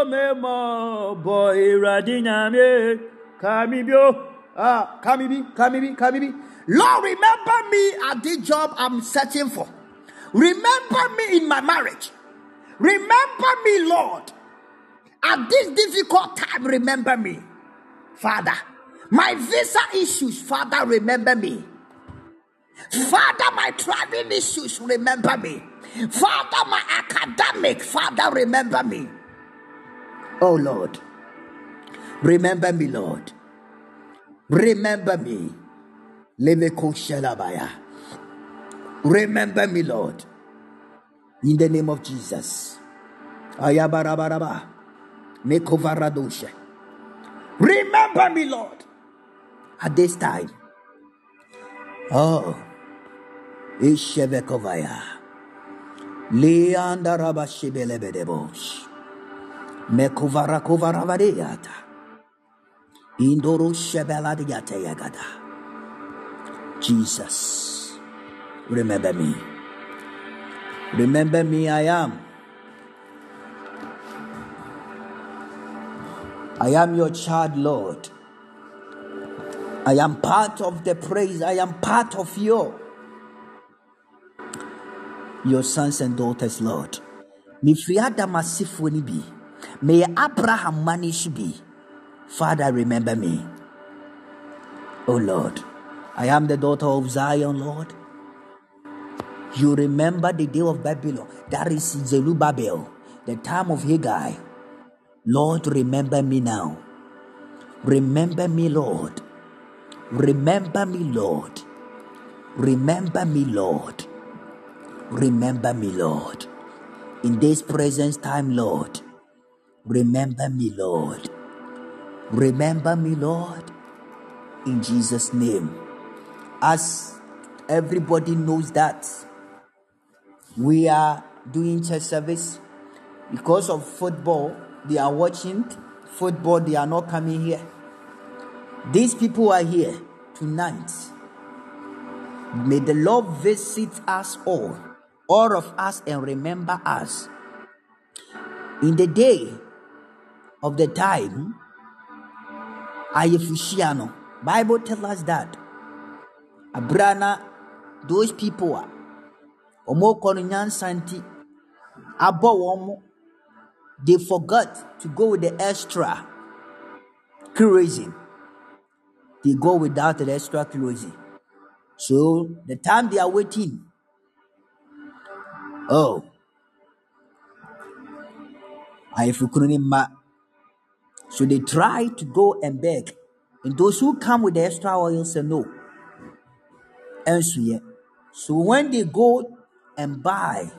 Me mo boy radiname kamibio. Ah, Kamibi, Kamibi, Kamibi. Lord, remember me at the job I'm searching for. Remember me in my marriage. Remember me, Lord. At this difficult time, remember me. Father, my visa issues, Father, remember me. Father, my traveling issues, remember me. Father, my academic, Father, remember me. Oh Lord, remember me, Lord. Remember me. Remember me, Lord. In the name of Jesus. Remember me, Lord. At this time. Oh. Ishevekovaya. Leanda rabashibelebedebosh. Mekovara kovaravadeyata. Indoro shebeladiyate yagada. Jesus. Remember me. Remember me, I am. I am your child, Lord. I am part of the praise. I am part of your your sons and daughters, Lord. Asefoɔ no bi. Meyɛ Abraham ma no so bi. Father, remember me. Oh Lord, I am the daughter of Zion, Lord. You remember the day of Babylon. That is Zerubbabel, the time of Haggai. Lord, remember me now. Remember me, Lord. Remember me, Lord. Remember me, Lord. Remember me, Lord. In this present time, Lord. Remember me, Lord. Remember me, Lord. In Jesus' name. As everybody knows that we are doing church service because of football, they are watching football, they are not coming here. These people are here tonight. May the Lord visit us all, all of us, and remember us. In the day of the time, Ayefushiano, Bible tells us that Abrana, those people are Omo kɔ no nyansa nti abɔ wɔn mo. They forgot to go with the extra kerosene. They go without the extra kerosene. So the time they are waiting, oh. So they try to go and beg, and those who come with the extra oil say no. And so yeah. So when they go and buy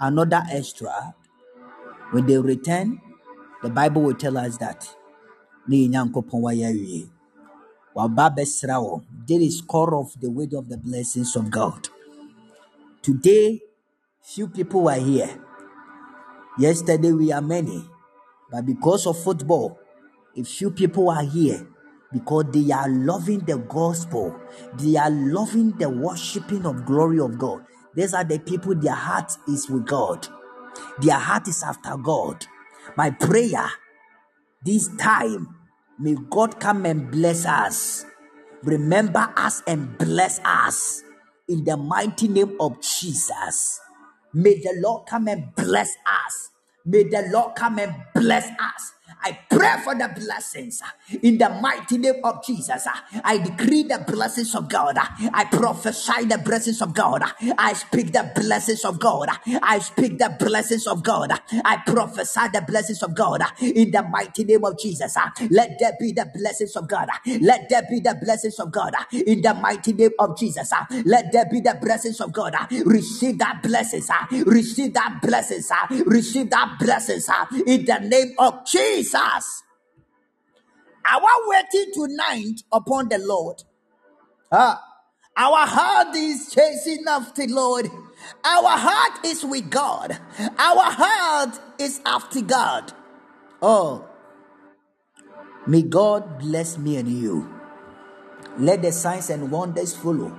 another extra, when they return, the Bible will tell us that. This is core of the weight of the blessings of God. Today, few people are here. Yesterday we are many, but because of football, a few people are here. because they are loving the gospel. They are loving the worshiping of glory of God. These are the people their heart is with God. Their heart is after God. My prayer this time, may God come and bless us. Remember us and bless us in the mighty name of Jesus. May the Lord come and bless us. May the Lord come and bless us. I pray for the blessings uh, in the mighty name of Jesus. Uh. I decree the blessings of God. Uh. I prophesy the blessings of God. I speak the blessings of God. I speak the blessings of God. I prophesy the blessings of God in the mighty name of Jesus. Let there be the blessings of God. Let there be the blessings of God in the mighty name of Jesus. Let there be the blessings of God. Receive that blessings. Receive that blessings. Receive that blessings in the name of Jesus. Jesus. Our waiting tonight upon the Lord. Our heart is chasing after the Lord. Our heart is with God. Our heart is after God. Oh, may God bless me and you. Let the signs and wonders follow.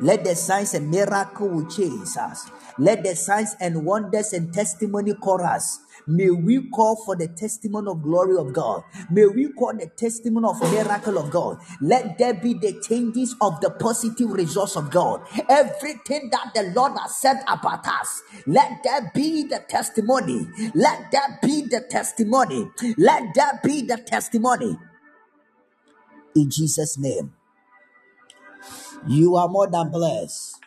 Let the signs and miracle chase us. Let the signs and wonders and testimony chorus May we call for the testimony of glory of God. May we call the testimony of miracle of God. Let there be the changes of the positive results of God. Everything that the Lord has said about us, let there be the testimony. Let there be the testimony. Let there be the testimony. In Jesus' name. You are more than blessed.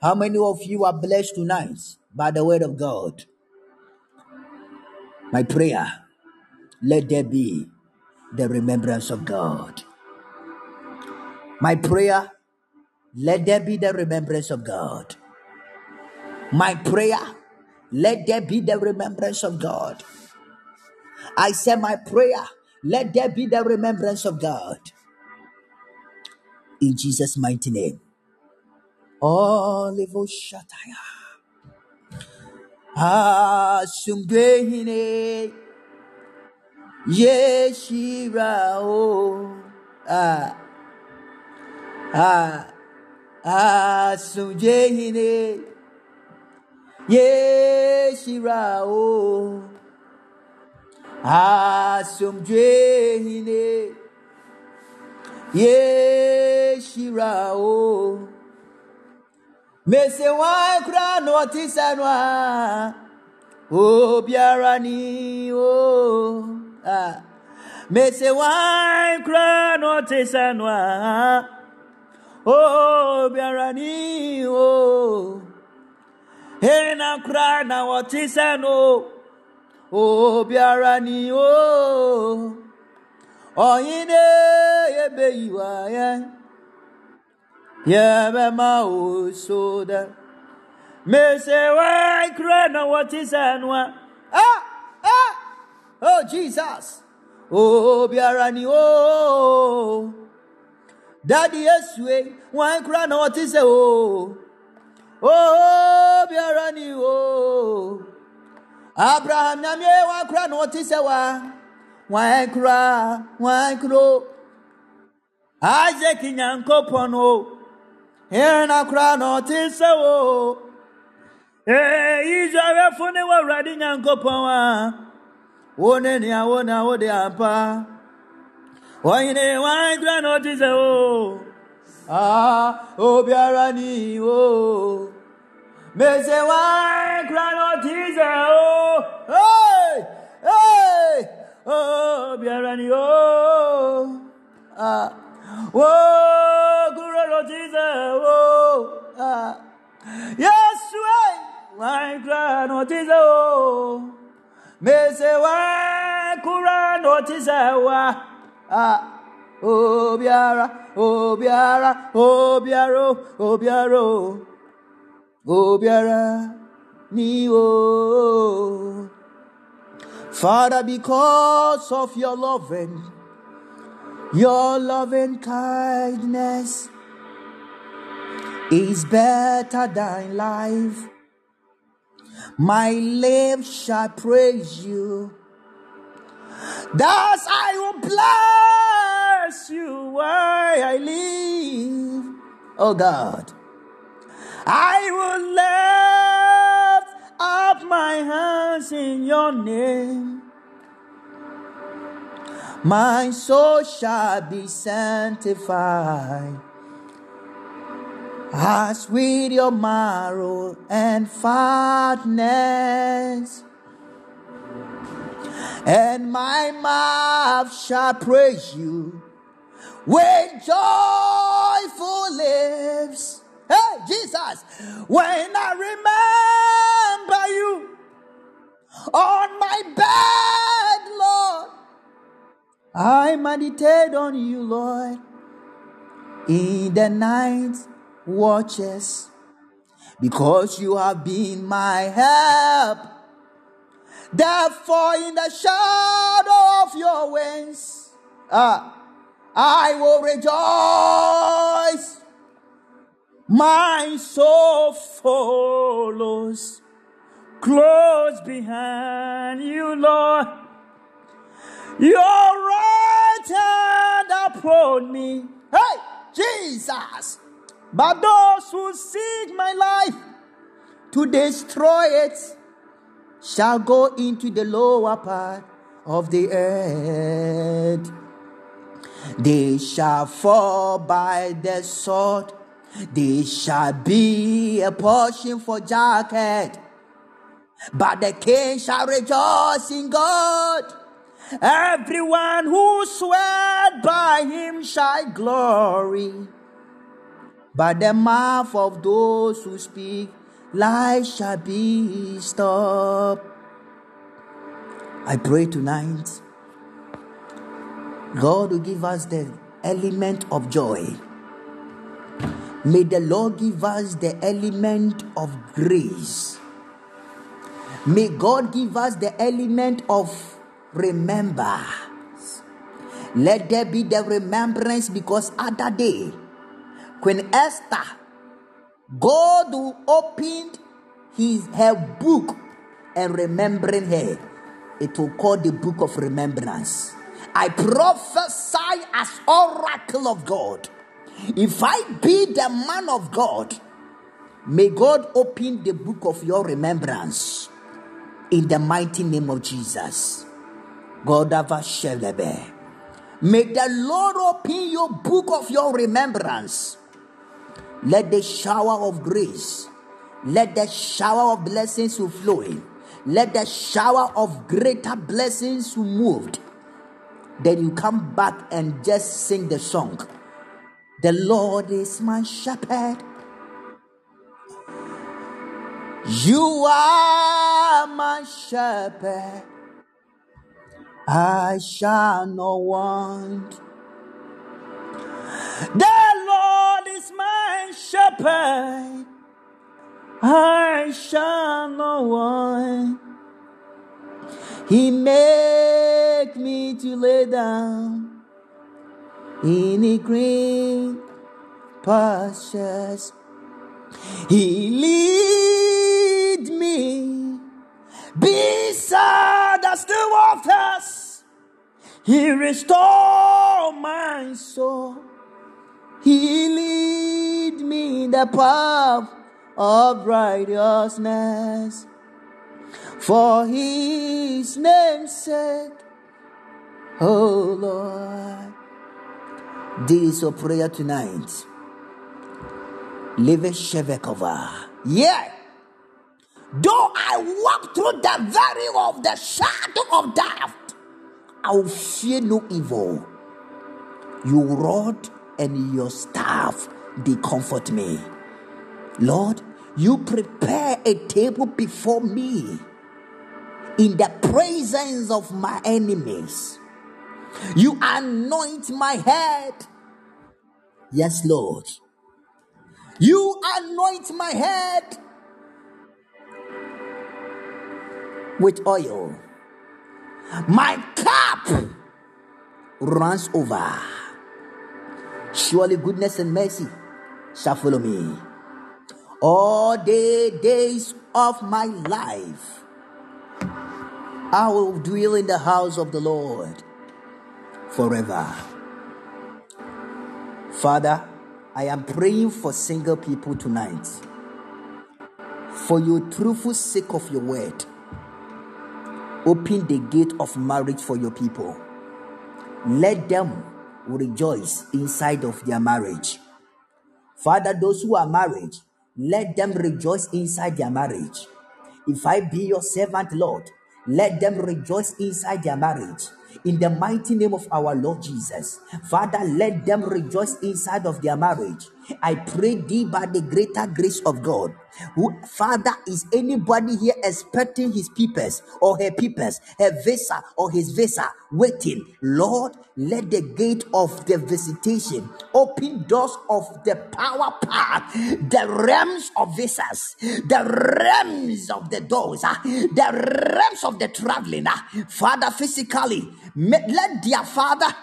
How many of you are blessed tonight by the word of God? My prayer, let there be the remembrance of God. My prayer, let there be the remembrance of God. My prayer, let there be the remembrance of God. I say, My prayer, let there be the remembrance of God. In Jesus' mighty name. Olivo Shataya. Ah, Sumbrehine. Yeshira. Oh. Ah. Ah. asomdwehene yeshira o asomdwehene yeshira o mese wan kura na ɔte sɛ no a obiara ni o mese wan kura na ɔte sɛ no a Oh, biarani, oh. Hena kra na watisano. Oh, biarani, oh. Oyine yebe iwa ye. Yebe ma o soda. Me se wa kra na watisano. Ah, ah. Oh, Jesus. Oh, biarani, oh. Daddy Yesue, one crown what is oh. Oh, biarani oh. Abraham Namye, one crown what is a one crown, one crow. Isaac in Yankopono, here na crown what is oh. Eh, Israel for never riding Yankopon. One any I want, I would ampa. Oyine wine granite is o. Ah, obiara ni o. Mese wine granite is o. Hey, hey, obiara ni o. Ah, wo granite is o. Ah, yes, wine granite is o. Mese wine granite is o ah obiara obiara obiaro obiaro obiara ni o Father because of your loving your loving kindness is better than life my lips shall praise you Thus I will bless you while I live. Oh God. I will lift up my hands in your name. My soul shall be sanctified as with your marrow and fatness. And my mouth shall praise you with joyful lips. Hey, Jesus, when I remember you on my bed, Lord, I meditate on you, Lord, in the night watches, because you have been my help. Therefore, in the shadow of your wings, ah, I will rejoice. My soul follows close behind you, Lord. Your right hand upon me. Hey, Jesus. But those who seek my life to destroy it shall go into the lower part of the earth. They shall fall by the sword. They shall be a portion for jacket. But the king shall rejoice in God. Everyone who swear by him shall glory. But the mouth of those who speak lies shall be stopped. I pray tonight, God will give us the element of joy. May the Lord give us the element of grace. May God give us the element of remember. Let there be the remembrance because other day, Queen Esther, God who opened his her book and remembering her, it will call the book of remembrance. I prophesy as oracle of God. If I be the man of God, may God open the book of your remembrance in the mighty name of Jesus. God of Shelebe. May the Lord open your book of your remembrance. Let the shower of grace, let the shower of blessings flow in. Let the shower of greater blessings to moved. Then you come back and just sing the song. The Lord is my shepherd. You are my shepherd. I shall not want. The Lord is my shepherd. I shall not want. He make me to lay down in the green pastures. He lead He restore my soul. He lead me in the path of righteousness for his name's sake. Oh Lord. This is your prayer tonight. Live Shevekova. Yeah. Though I walk through the valley of the shadow of death, I will fear no evil. Your rod and your staff, they comfort me. Lord, you prepare a table before me in the presence of my enemies. You anoint my head. Yes, Lord. You anoint my head with oil. My cup runs over. Surely goodness and mercy shall follow me all the days of my life. I will dwell in the house of the Lord forever. Father, I am praying for single people tonight. For your truthful sake of your word, open the gate of marriage for your people. Let them rejoice inside of their marriage. Father, those who are married, let them rejoice inside their marriage. If I be your servant, Lord, let them rejoice inside their marriage. In the mighty name of our Lord Jesus, Father, let them rejoice inside of their marriage. I pray thee by the greater grace of God. Who, Father, is anybody here expecting his peoples or her peoples, her visa or his visa waiting? Lord, let the gate of the visitation open doors of the power path, the realms of visas, the realms of the doors, ah, the realms of the traveling. ah. Father, physically, let their father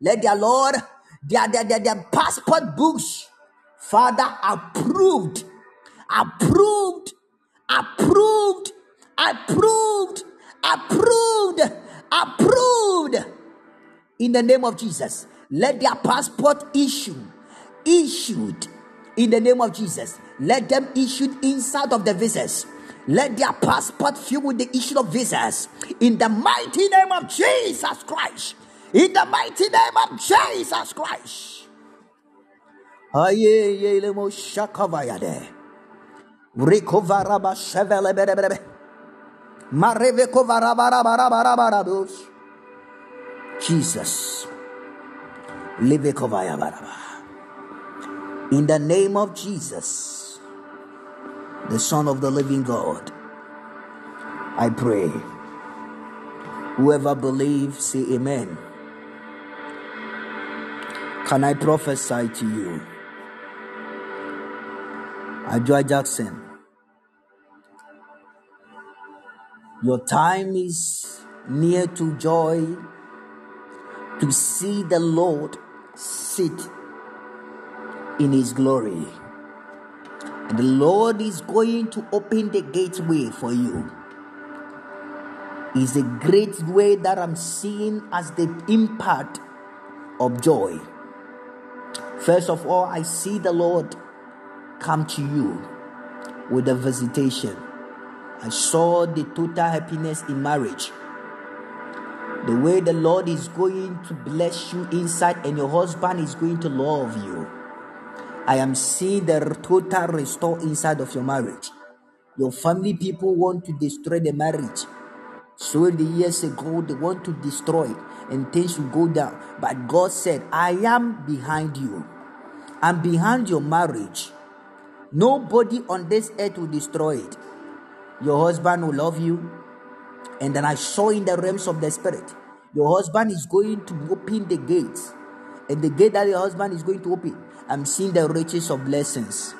let their Lord, their, their, their, their passport books, Father, approved, approved, approved, approved, approved, approved. In the name of Jesus, let their passport issue, issued in the name of Jesus. Let them issued inside of the visas. Let their passport filled with the issue of visas in the mighty name of Jesus Christ. In the mighty name of Jesus Christ. Jesus. In the name of Jesus, the Son of the living God, I pray. Whoever believes, say amen. Can I prophesy to you? Adjoa Jackson, your time is near to joy to see the Lord sit in his glory. And the Lord is going to open the gateway for you. Is a great way that I'm seeing as the impact of joy. First of all, I see the Lord come to you with a visitation. I saw the total happiness in marriage. The way the Lord is going to bless you inside, and your husband is going to love you. I am seeing the total restore inside of your marriage. Your family people want to destroy the marriage. So the years ago, they want to destroy it and things will go down. But God said, I am behind you. I'm behind your marriage. Nobody on this earth will destroy it. Your husband will love you. And then I saw in the realms of the spirit, your husband is going to open the gates. And the gate that your husband is going to open, I'm seeing the riches of blessings.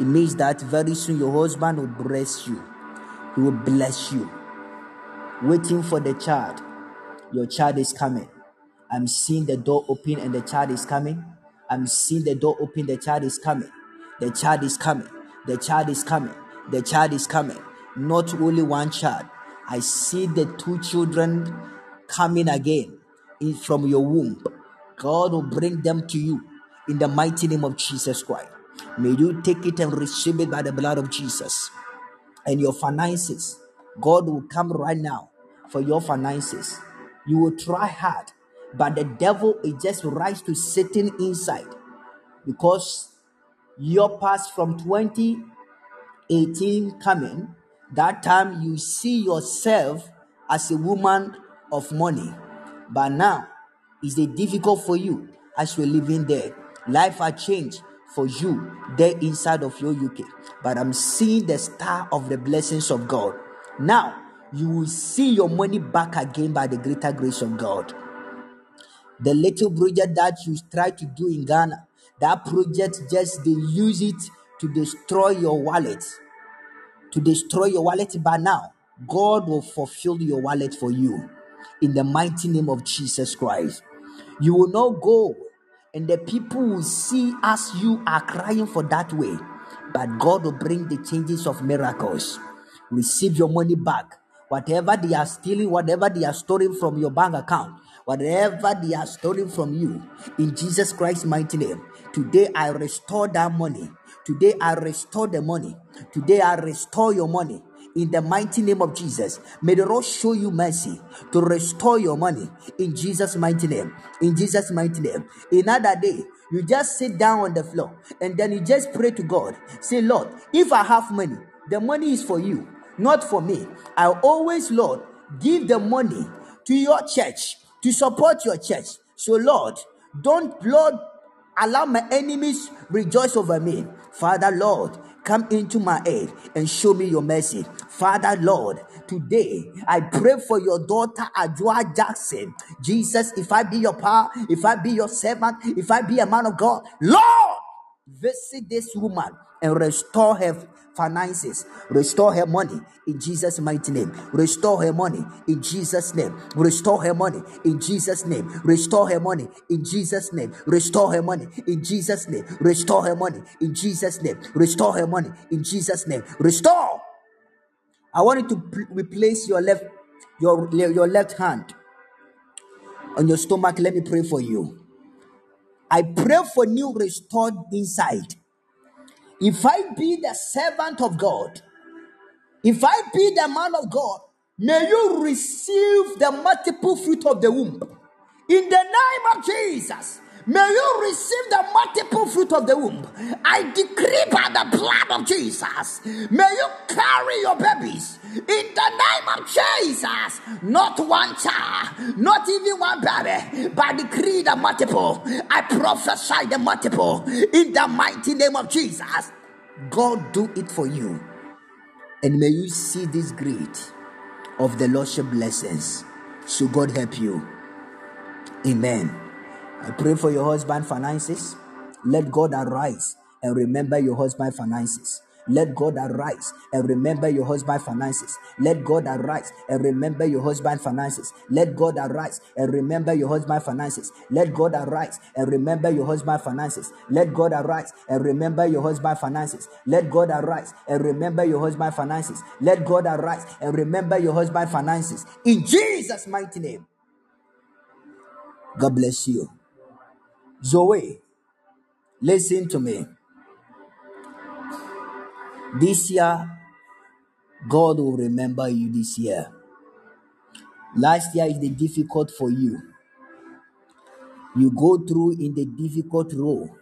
It means that very soon your husband will bless you. He will bless you. Waiting for the child. Your child is coming. I'm seeing the door open and the child is coming. I'm seeing the door open, the child is coming. The child is coming. The child is coming. The child is coming. Not only one child. I see the two children coming again from your womb. God will bring them to you in the mighty name of Jesus Christ. May you take it and receive it by the blood of Jesus. And your finances, God will come right now for your finances. You will try hard, but the devil is just right to sitting inside because your past from 2018 coming, that time you see yourself as a woman of money. But now it's difficult for you as you're living there. Life has changed for you there inside of your UK. But I'm seeing the star of the blessings of God. Now you will see your money back again by the greater grace of God. The little project that you try to do in Ghana, that project just they use it to destroy your wallet, to destroy your wallet. But now, God will fulfill your wallet for you in the mighty name of Jesus Christ. You will not go, and the people will see as you are crying for that way, but God will bring the changes of miracles. Receive your money back. Whatever they are stealing, whatever they are storing from your bank account, Whatever they are stolen from you, in Jesus Christ's mighty name, today I restore that money. Today I restore the money. Today I restore your money in the mighty name of Jesus. May the Lord show you mercy to restore your money in Jesus' mighty name. In Jesus' mighty name. Another day, you just sit down on the floor and then you just pray to God. Say, Lord, if I have money, the money is for you, not for me. I always, Lord, give the money to your church to support your church. So, Lord, don't, Lord, allow my enemies rejoice over me. Father, Lord, come into my aid and show me your mercy. Father, Lord, today I pray for your daughter Adjoa Jackson. Jesus, if I be your power, if I be your servant, if I be a man of God, Lord, visit this woman and restore her finances, restore her money in Jesus' mighty name. Restore her money in Jesus' name. Restore her money in Jesus' name. Restore her money in Jesus' name. Restore her money in Jesus' name. Restore her money in Jesus' name. Restore her money in Jesus' name. Restore. I want you to replace your left your, your left hand on your stomach. Let me pray for you. I pray for new restored inside. If I be the servant of God, if I be the man of God, may you receive the multiple fruit of the womb. In the name of Jesus, may you receive the multiple fruit of the womb. I decree by the blood of Jesus, may you carry your babies. In the name of Jesus, not one child, not even one baby, but decree the multiple. I prophesy the multiple. In the mighty name of Jesus, God do it for you. And may you see this great of the Lordship blessings. So God help you. Amen. I pray for your husband finances. Let God arise and remember your husband finances. Let God arise and remember your husband finances. Let God arise and remember your husband finances. Let God arise and remember your husband finances. Let God arise and remember your husband finances. Let God arise and remember your husband finances. Let God arise and remember your husband finances. Let God arise and remember your husband finances. In Jesus' mighty name. God bless you. Zoe, listen to me. This year, God will remember you this year. Last year is the difficult for you. You go through in the difficult role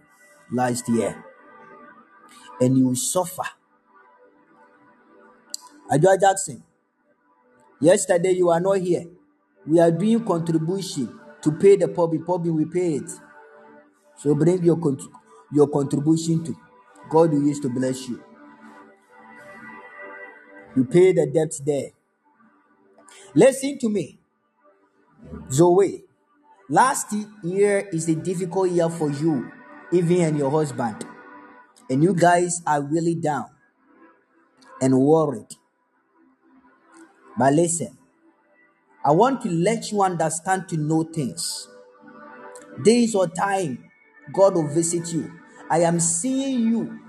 last year and you suffer. Adjoa Jackson, yesterday you are not here. We are doing contribution to pay the public. Public we pay it. So bring your cont- your contribution to. God will use to bless you. You pay the debt there. Listen to me. Zoe, last year is a difficult year for you, even and your husband. And you guys are really down and worried. But listen, I want to let you understand to know things. Days or time, God will visit you. I am seeing you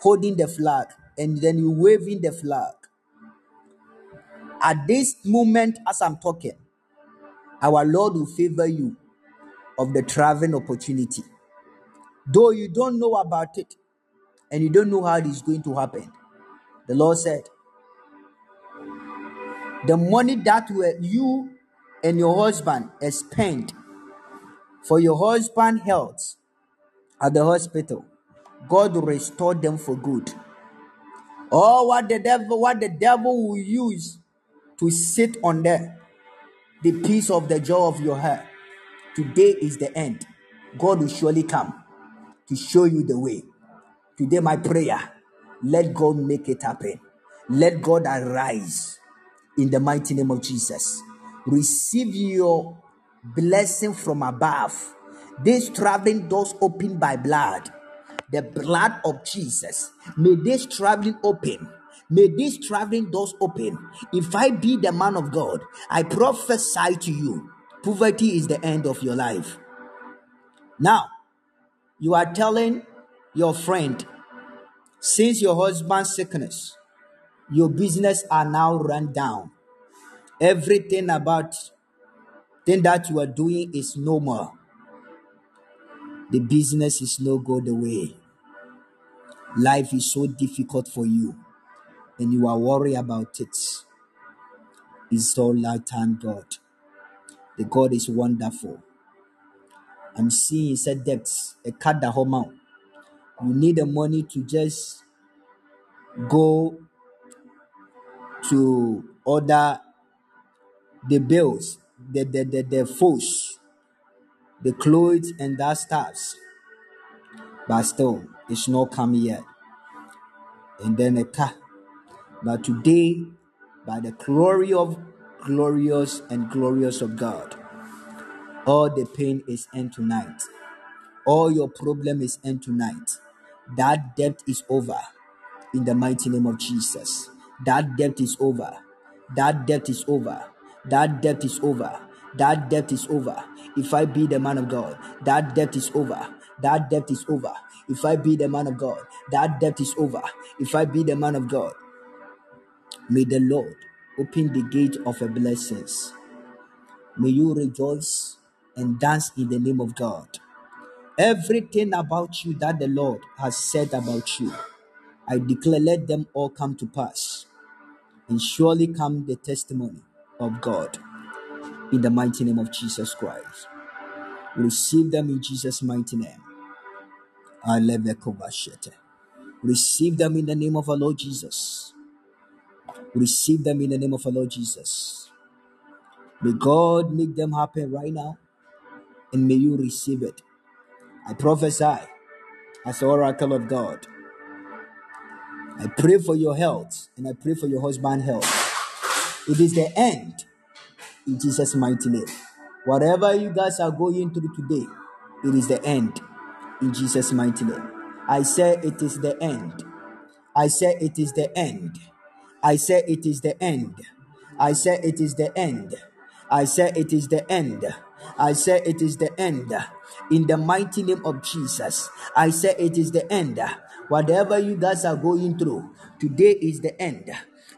holding the flag and then you waving the flag. At this moment, as I'm talking, our Lord will favor you of the traveling opportunity. Though you don't know about it and you don't know how it is going to happen, the Lord said, the money that were you and your husband spent for your husband health at the hospital, God will restore them for good. Or what the devil, what the devil will use to sit on there, the piece of the jaw of your heart. Today is the end. God will surely come to show you the way. Today, my prayer, let God make it happen. Let God arise in the mighty name of Jesus. Receive your blessing from above. These traveling doors opened by blood, the blood of Jesus. May this traveling open. May these traveling doors open. If I be the man of God, I prophesy to you poverty is the end of your life. Now, you are telling your friend, since your husband's sickness, your business are now run down. Everything about thing that you are doing is no more. The business is no go the way. Life is so difficult for you, and you are worried about it. It's all like thank God. The God is wonderful. I'm seeing said debts, a cut the home out. You need the money to just go to order the bills, the the the, the food, the clothes and that stuffs. But still, it's not come yet. And then a car. But today, by the glory of glorious and glorious of God, all the pain is end tonight. All your problem is end tonight. That debt is over in the mighty name of Jesus. That debt is over. That debt is over. That debt is over. That debt is over. If I be the man of God, that debt is over. That debt is over. If I be the man of God, that debt is over. If I be the man of God, may the Lord open the gate of a blessings. May you rejoice and dance in the name of God. Everything about you that the Lord has said about you, I declare, let them all come to pass. And surely come the testimony of God in the mighty name of Jesus Christ. Receive them in Jesus' mighty name. Receive them in the name of our Lord Jesus. Receive them in the name of our Lord Jesus. May God make them happen right now and may you receive it. I prophesy as the oracle of God. I pray for your health and I pray for your husband's health. It is the end in Jesus' mighty name. Whatever you guys are going through today, it is the end in Jesus' mighty name. I say it is the end. I say it is the end. I say it is the end. I say it is the end. I say it is the end. I say it is the end. In the mighty name of Jesus, I say it is the end. Whatever you guys are going through, today is the end.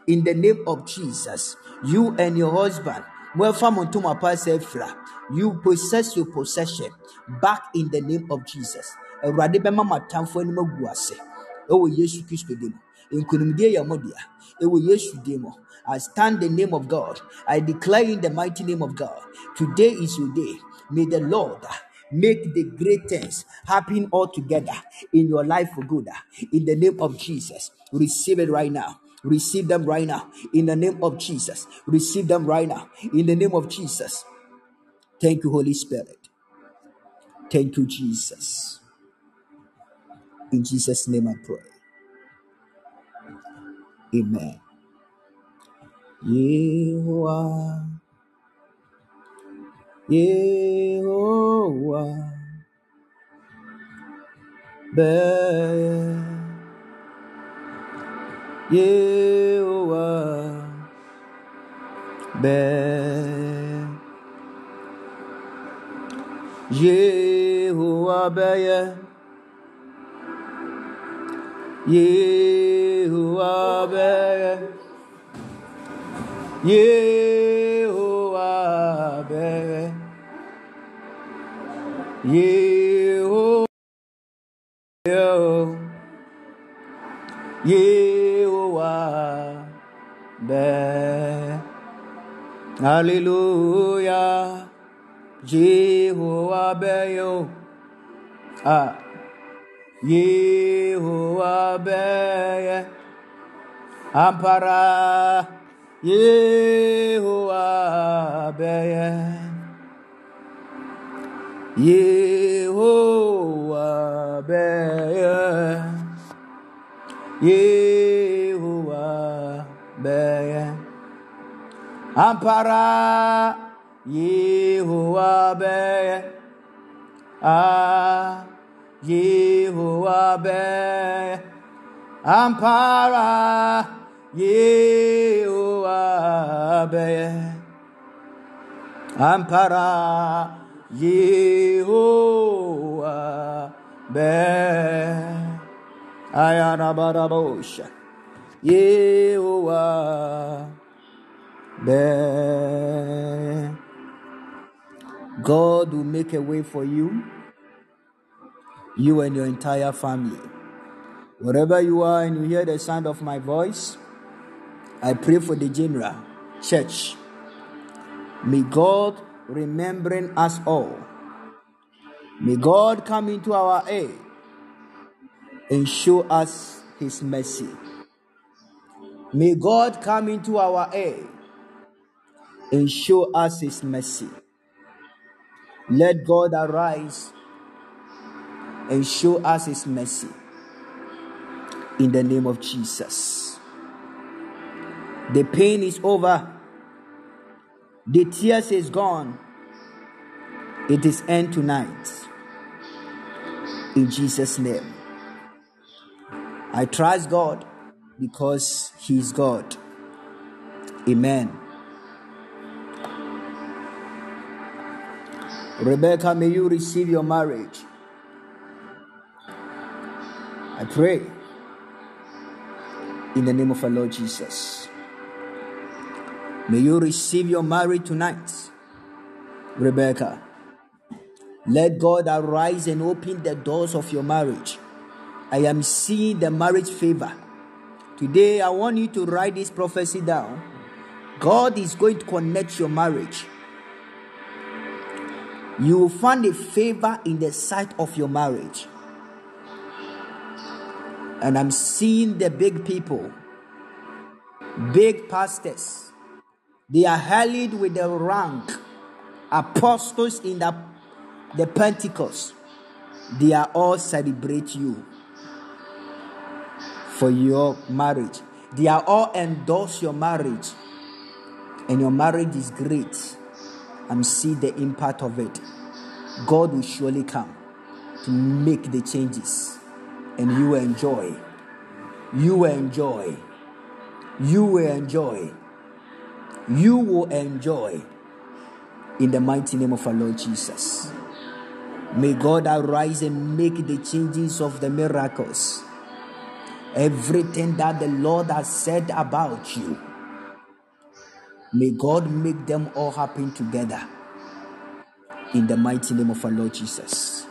In the name of Jesus, you and your husband, Welcome unto my pastor You possess your possession back in the name of Jesus. Awurade bɛma Yesu dim. I stand the name of God. I declare in the mighty name of God. Today is your day. May the Lord make the great things happen all together in your life for good. In the name of Jesus. Receive it right now. Receive them right now in the name of Jesus. Receive them right now in the name of Jesus. Thank you, Holy Spirit. Thank you, Jesus. In Jesus' name I pray. Amen. Yehovah, Yehovah, Be, Yehovah, Be, Yehovah, Be, Yehovah, Be. Yehovah, Be. Yehovah, Yehovah, Be. Hallelujah, Jehovah, Be. yo. Ah, Yehovah, Be. Ampara, Yehovah, Be. Yehovah, Be. Yehovah, Ampara, Yehovah, Be. Ah, Yehovah, Be. Ampara, Yehovah, Be. Ampara, Yehovah, Be. Ayanabarabosha, Yehovah, Be. God will make a way for you, you and your entire family. Wherever you are and you hear the sound of my voice, I pray for the general church. May God remembering us all. May God come into our aid and show us his mercy. May God come into our aid and show us his mercy. Let God arise and show us his mercy in the name of Jesus. The pain is over. The tears is gone. It is end tonight. In Jesus' name. I trust God because He is God. Amen. Rebecca, may you receive your marriage. I pray in the name of our Lord Jesus. May you receive your marriage tonight, Rebecca. Let God arise and open the doors of your marriage. I am seeing the marriage favor. Today, I want you to write this prophecy down. God is going to connect your marriage. You will find a favor in the sight of your marriage. And I'm seeing the big people, big pastors. They are held with the rank, apostles in the, the Pentecost. They are all celebrate you for your marriage. They are all endorse your marriage. And your marriage is great. I'm seeing the impact of it. God will surely come to make the changes and you will enjoy. You will enjoy. You will enjoy. You will enjoy in the mighty name of our Lord Jesus. May God arise and make the changes of the miracles. Everything that the Lord has said about you, may God make them all happen together in the mighty name of our Lord Jesus.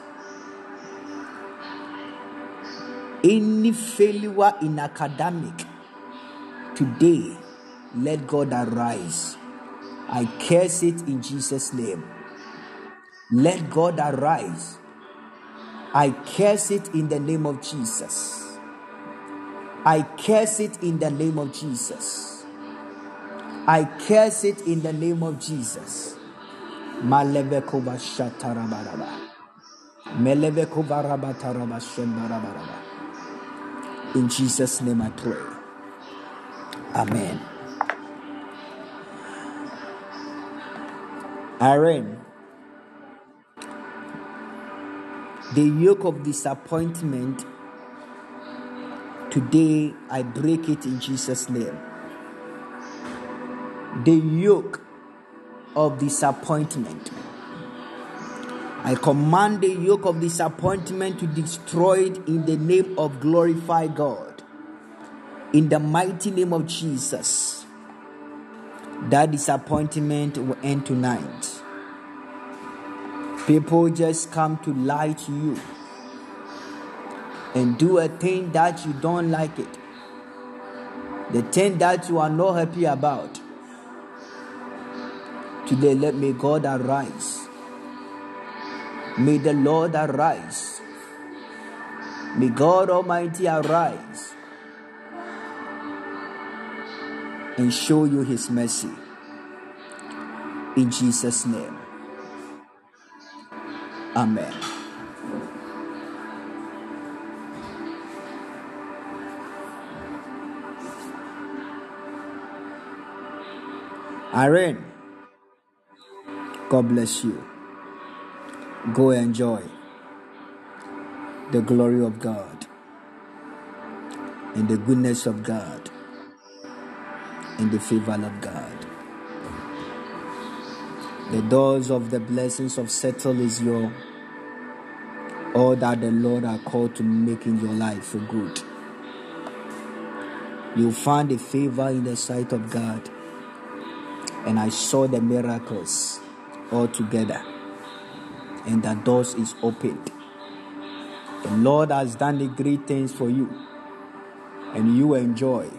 Any failure in academic, today, let God arise. I curse it in Jesus' name. Let God arise. I curse it in the name of Jesus. I curse it in the name of Jesus. I curse it in the name of Jesus. In Jesus' name I pray. Amen. Irene, the yoke of disappointment, today I break it in Jesus' name. The yoke of disappointment. I command the yoke of disappointment to destroy it in the name of glorify God. In the mighty name of Jesus. That disappointment will end tonight. People just come to lie to you and do a thing that you don't like it. The thing that you are not happy about. Today, let me God arise. May the Lord arise. May God Almighty arise and show you His mercy. In Jesus' name. Amen. Irene, God bless you. Go enjoy the glory of God and the goodness of God and the favor of God. The doors of the blessings of settle is your all that the Lord are called to make in your life for good. You'll find a favor in the sight of God. And I saw the miracles all together and that doors is opened. The Lord has done the great things for you, and you enjoy,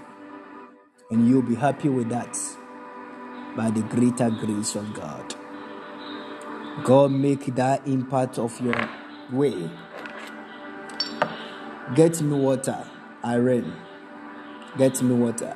and you'll be happy with that by the greater grace of God. God make that impact of your way. Get me water, Irene. Get me water.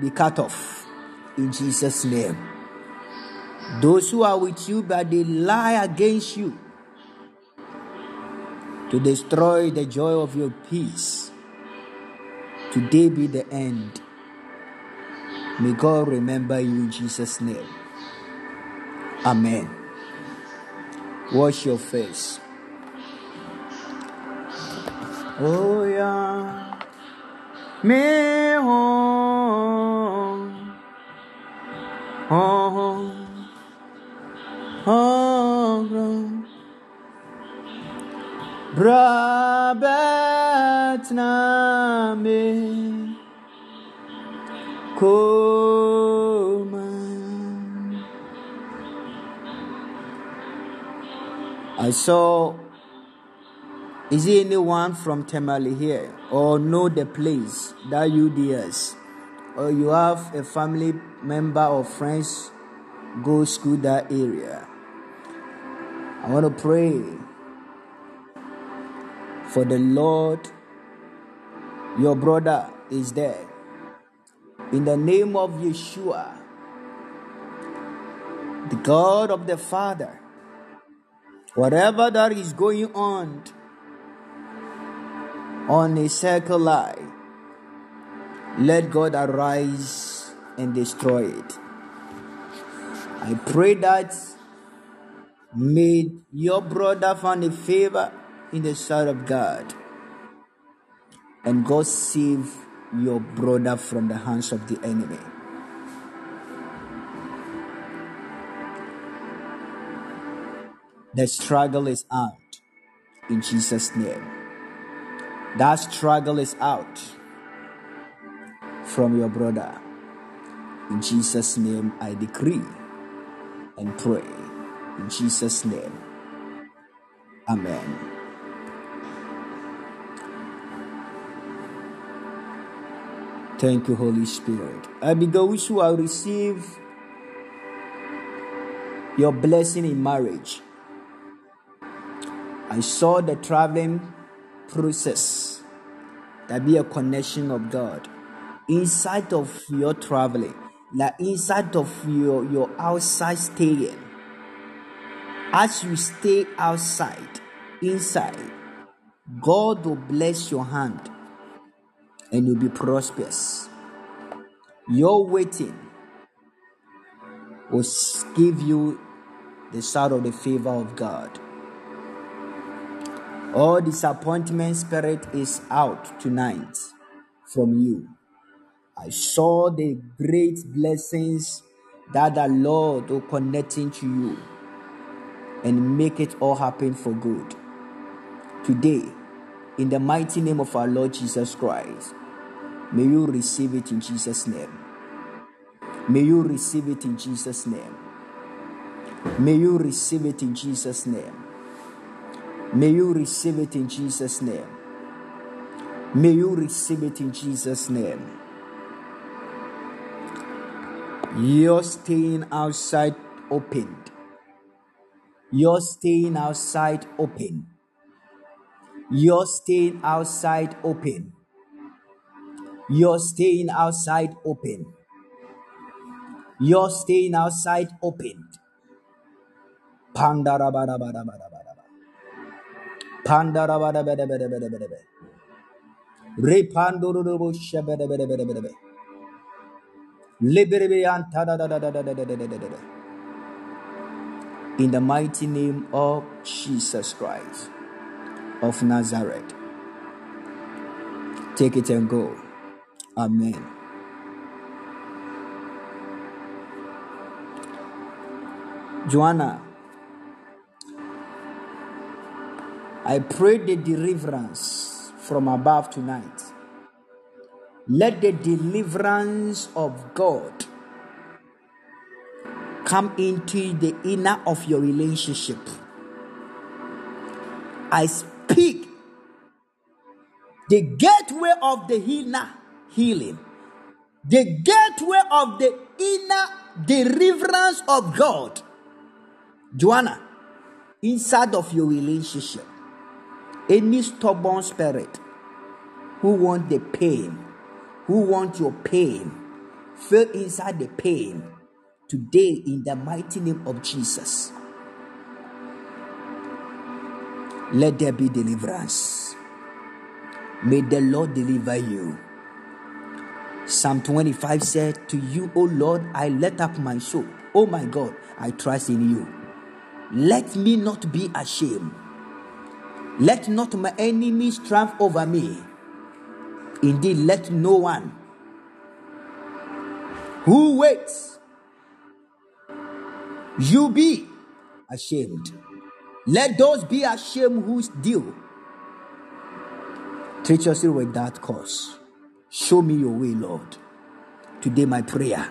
be cut off in Jesus' name. Those who are with you, but they lie against you to destroy the joy of your peace. Today be the end. May God remember you in Jesus' name. Amen. Wash your face. Oh yeah. Me home. Oh. Oh. Brabet na me. Koma. I saw. Is there anyone from Tamale here or know the place that UDS or you have a family member or friends go school that area? I want to pray for the Lord. Your brother is there. In the name of Yeshua, the God of the Father, whatever that is going on on a circle line, let God arise and destroy it. I pray that may your brother find a favor in the sight of God and God save your brother from the hands of the enemy. The struggle is out in Jesus' name. That struggle is out from your brother. In Jesus' name, I decree and pray. In Jesus' name, Amen. Thank you, Holy Spirit. I Abigail, you will receive your blessing in marriage. I saw the traveling process that be a connection of God inside of your traveling, like inside of your your outside staying. As you stay outside, inside, God will bless your hand and you'll be prosperous. Your waiting will give you the side of the favor of God. All disappointment spirit is out tonight from you. I saw the great blessings that the Lord will connect into you and make it all happen for good. Today, in the mighty name of our Lord Jesus Christ, may you receive it in Jesus' name. May you receive it in Jesus' name. May you receive it in Jesus' name. May you receive it in Jesus' name. May you receive it in Jesus' name. You're staying outside opened. You're staying outside open. You're staying outside open. You're staying outside open. You're staying outside open. Pandarabarabarabarabaraba. Pandarabarabarabarabaraba. Repandorobo shabadabadabadabadaba. In the mighty name of Jesus Christ of Nazareth. Take it and go. Amen. Joanna, I pray the deliverance from above tonight. Let the deliverance of God come into the inner of your relationship. I speak the gateway of the inner healing, the gateway of the inner deliverance of God. Joanna, inside of your relationship, any stubborn spirit who want the pain, who want your pain, feel inside the pain today in the mighty name of Jesus. Let there be deliverance. May the Lord deliver you. Psalm 25 said, To you, O Lord, I let up my soul. Oh my God, I trust in you. Let me not be ashamed. Let not my enemies triumph over me. Indeed, let no one who waits you be ashamed. Let those be ashamed who deal. Yourself with that cause. Show me your way, Lord. Today, my prayer.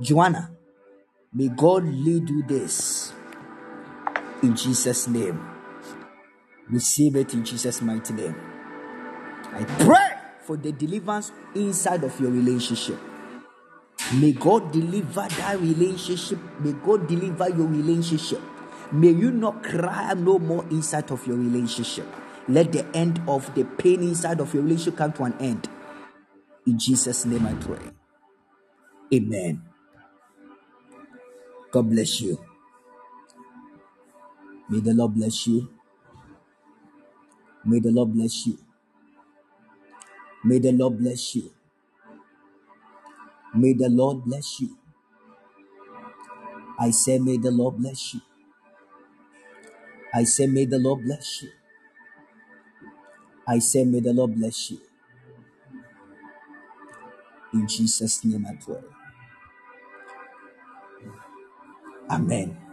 Joanna, may God lead you this in Jesus' name. Receive it in Jesus' mighty name. I pray for the deliverance inside of your relationship. May God deliver that relationship. May God deliver your relationship. May you not cry no more inside of your relationship. Let the end of the pain inside of your relationship come to an end. In Jesus' name I pray. Amen. God bless you. May the Lord bless you. May the Lord bless you. May the Lord bless you. May the Lord bless you. I say, may the Lord bless you. I say, may the Lord bless you. I say, may the Lord bless you. In Jesus' name I pray. Amen.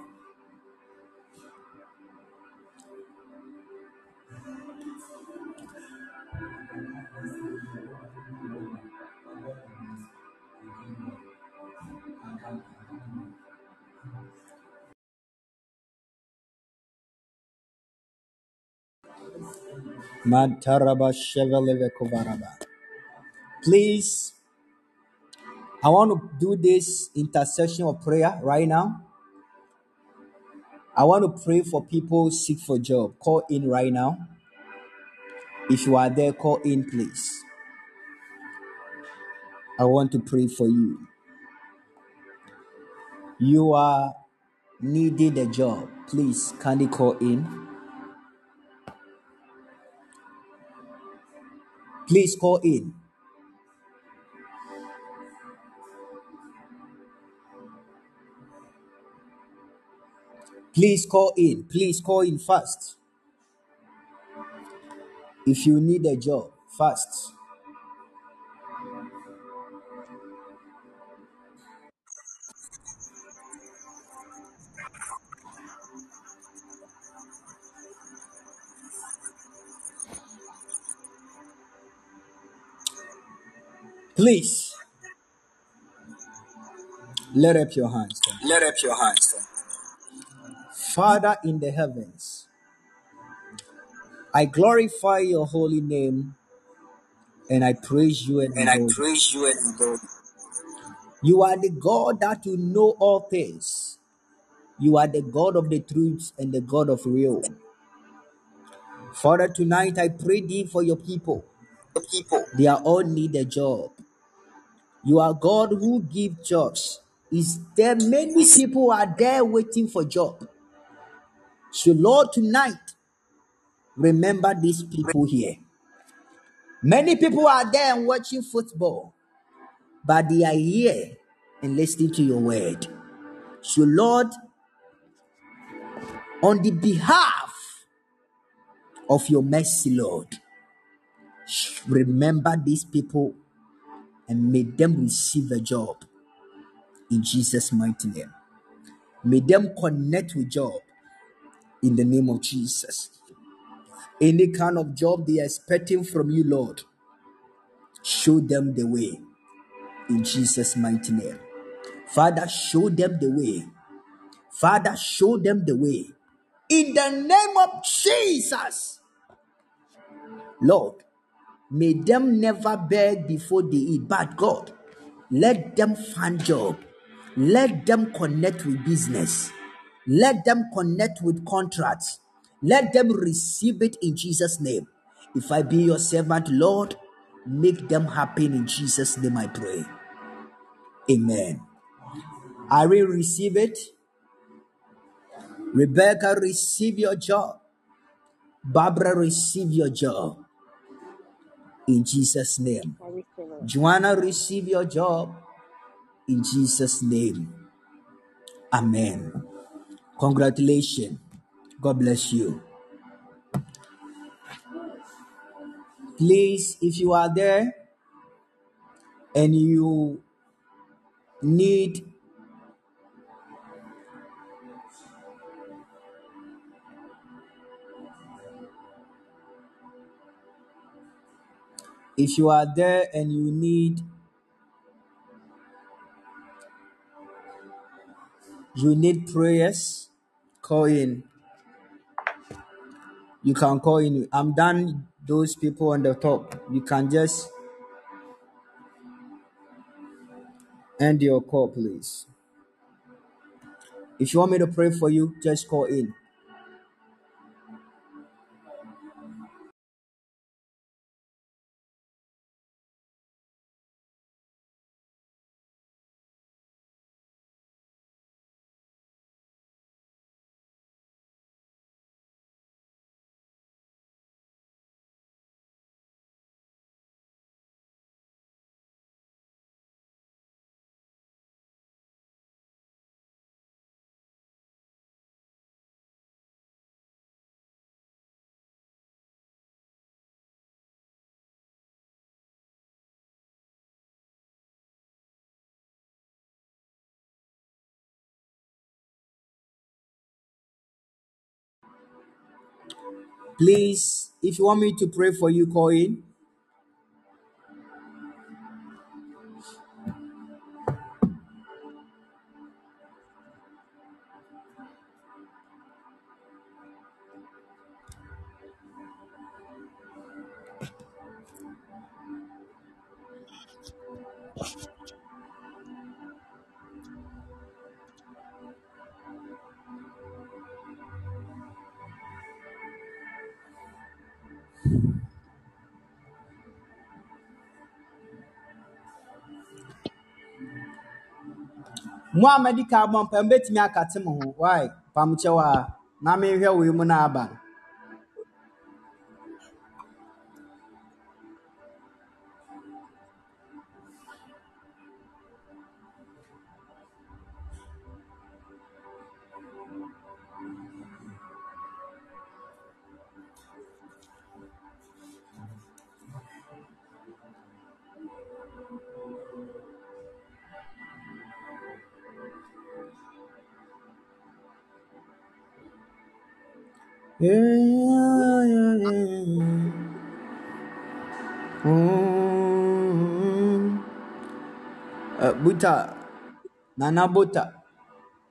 Please, I want to do this intercession of prayer right now. I want to pray for people seek for job. Call in right now. If you are there, call in, please. I want to pray for you. You are needing a job. Please, can you call in? Please call in. Please call in. Please call in fast. If you need a job, fast. Please, let up your hands. Let up your hands. Father in the heavens, I glorify your holy name and I praise you and And I praise you and adore you. Are the God that you know all things. You are the God of the truth and the God of real. Father, tonight I pray thee for your people. The people. They are all need a job. You are God who give jobs. Is there many people are there waiting for job? So Lord, tonight remember these people here. Many people are there and watching football, but they are here and listening to your word. So, Lord, on the behalf of your mercy, Lord, remember these people and may them receive a job in Jesus' mighty name. May them connect with job in the name of Jesus. Any kind of job they are expecting from you, Lord, show them the way in Jesus' mighty name. Father, show them the way. Father, show them the way in the name of Jesus. Lord, may them never beg before they eat, but God, let them find job. Let them connect with business. Let them connect with contracts. Let them receive it in Jesus' name. If I be your servant, Lord, make them happen in Jesus' name, I pray. Amen. I will receive it. Rebecca, receive your job. Barbara, receive your job in Jesus' name. I receive it. Joanna, receive your job in Jesus' name. Amen. Congratulations. God bless you. Please, if you are there and you need if you are there and you need you need prayers call in. You can call in. I'm done those people on the top. You can just end your call please. If you want me to pray for you just call in please if you want me to pray for you call in mo a madi ka bɔ mpa mbɛtumi akate mo ho. Why? Pamkyɛw a na mehwɛ wei mu na aba Yeah, yeah, yeah. Mm. Uh, buta nana buta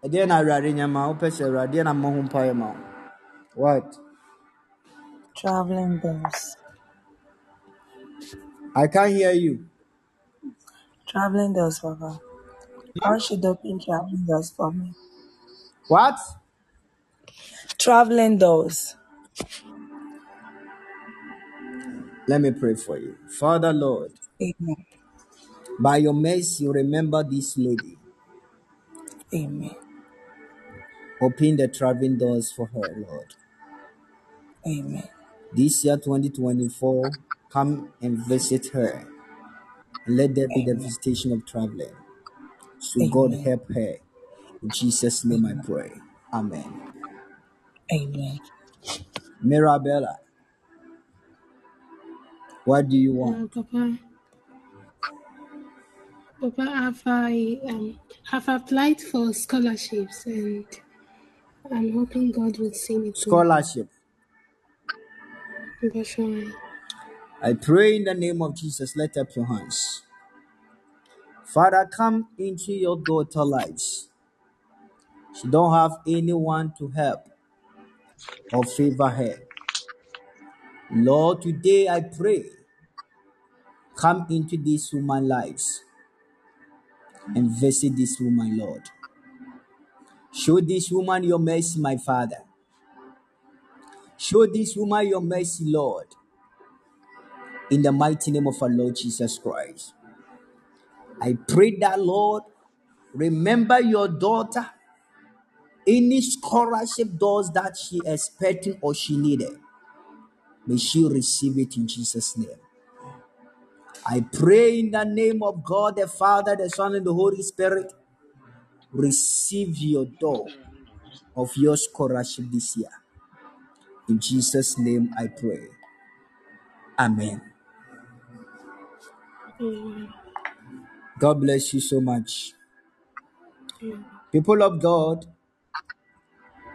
ɛdeɛ na awurade nyɛ ma wopɛ sɛ awurade na mmɔ ho mpaeɛ ma wo what Traveling doors. i can't hear you Traveling doors, Papa. How should open traveling doors for me? what Traveling doors. let me pray for you father lord Amen. by your mercy you remember this lady Amen. open the traveling doors for her lord Amen. this year 2024 come and visit her. And let there be the visitation of traveling. So God help her. In Jesus' name I pray. Amen. Amen. Mirabella, what do you Uh, want? Papa, Papa, have I um have applied for scholarships and I'm hoping God will see me through. Scholarship. Papa, sure. I pray in the name of Jesus. Let up your hands. Father, come into your daughter's lives. She don't have anyone to help or favor her. Lord, today I pray, come into this woman's lives and visit this woman, Lord. Show this woman your mercy, my Father. Show this woman your mercy, Lord. In the mighty name of our Lord Jesus Christ. I pray that, Lord, remember your daughter. Any scholarship doors that she is expecting or she needed, may she receive it in Jesus' name. I pray in the name of God, the Father, the Son, and the Holy Spirit, receive your door of your scholarship this year. In Jesus' name I pray. Amen. God bless you so much. People of God,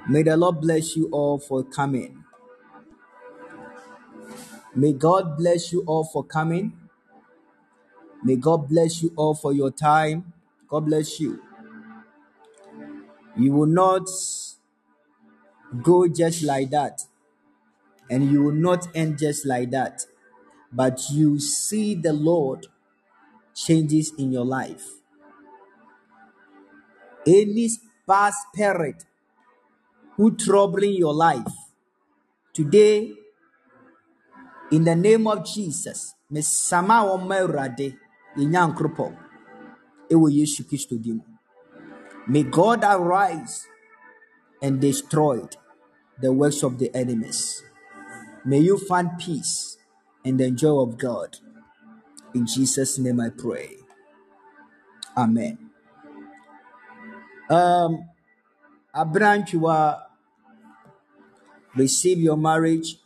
may the Lord bless you all for coming. May God bless you all for coming. May God bless you all for your time. God bless you. You will not go just like that, and you will not end just like that, but you see the Lord changes in your life. Any bad spirit who troubling your life today, in the name of Jesus, mesama wɔn Awurade, yɛn Nyankopɔn, ɛwɔ Yesu Kristo din mu. May God arise and destroy the works of the enemies. May you find peace and the joy of God. In Jesus' name I pray. Amen. Um, Abranchua, receive your marriage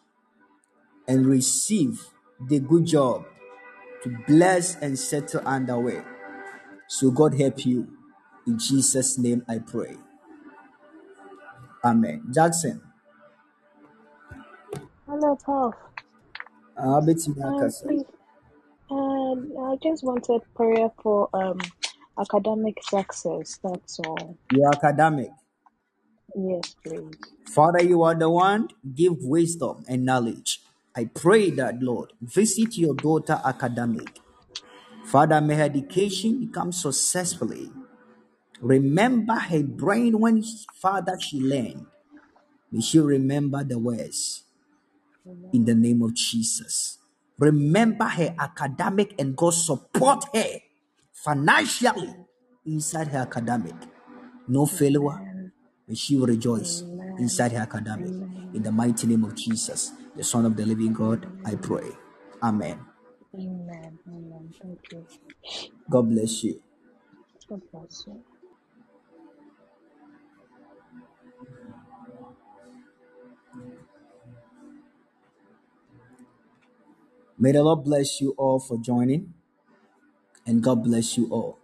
and receive the good job to bless and settle underway. So God help you. In Jesus' name I pray. Amen. Jackson, Hello, Prof. uh, Um, um, I just wanted prayer for um academic success. That's all. your academic. Yes, please. Father, you are the one, give wisdom and knowledge. I pray that, Lord, visit your daughter academic. Father, may her education become successfully. Remember her brain when, Father, she learned. May she remember the words in the name of Jesus. Remember her academic and God support her financially inside her academic. No failure. Amen. May she rejoice Amen. inside her academic. In the mighty name of Jesus, the Son of the living God, I pray. Amen. Amen. Amen. Thank you. God bless you. God bless you. May the Lord bless you all for joining, and God bless you all.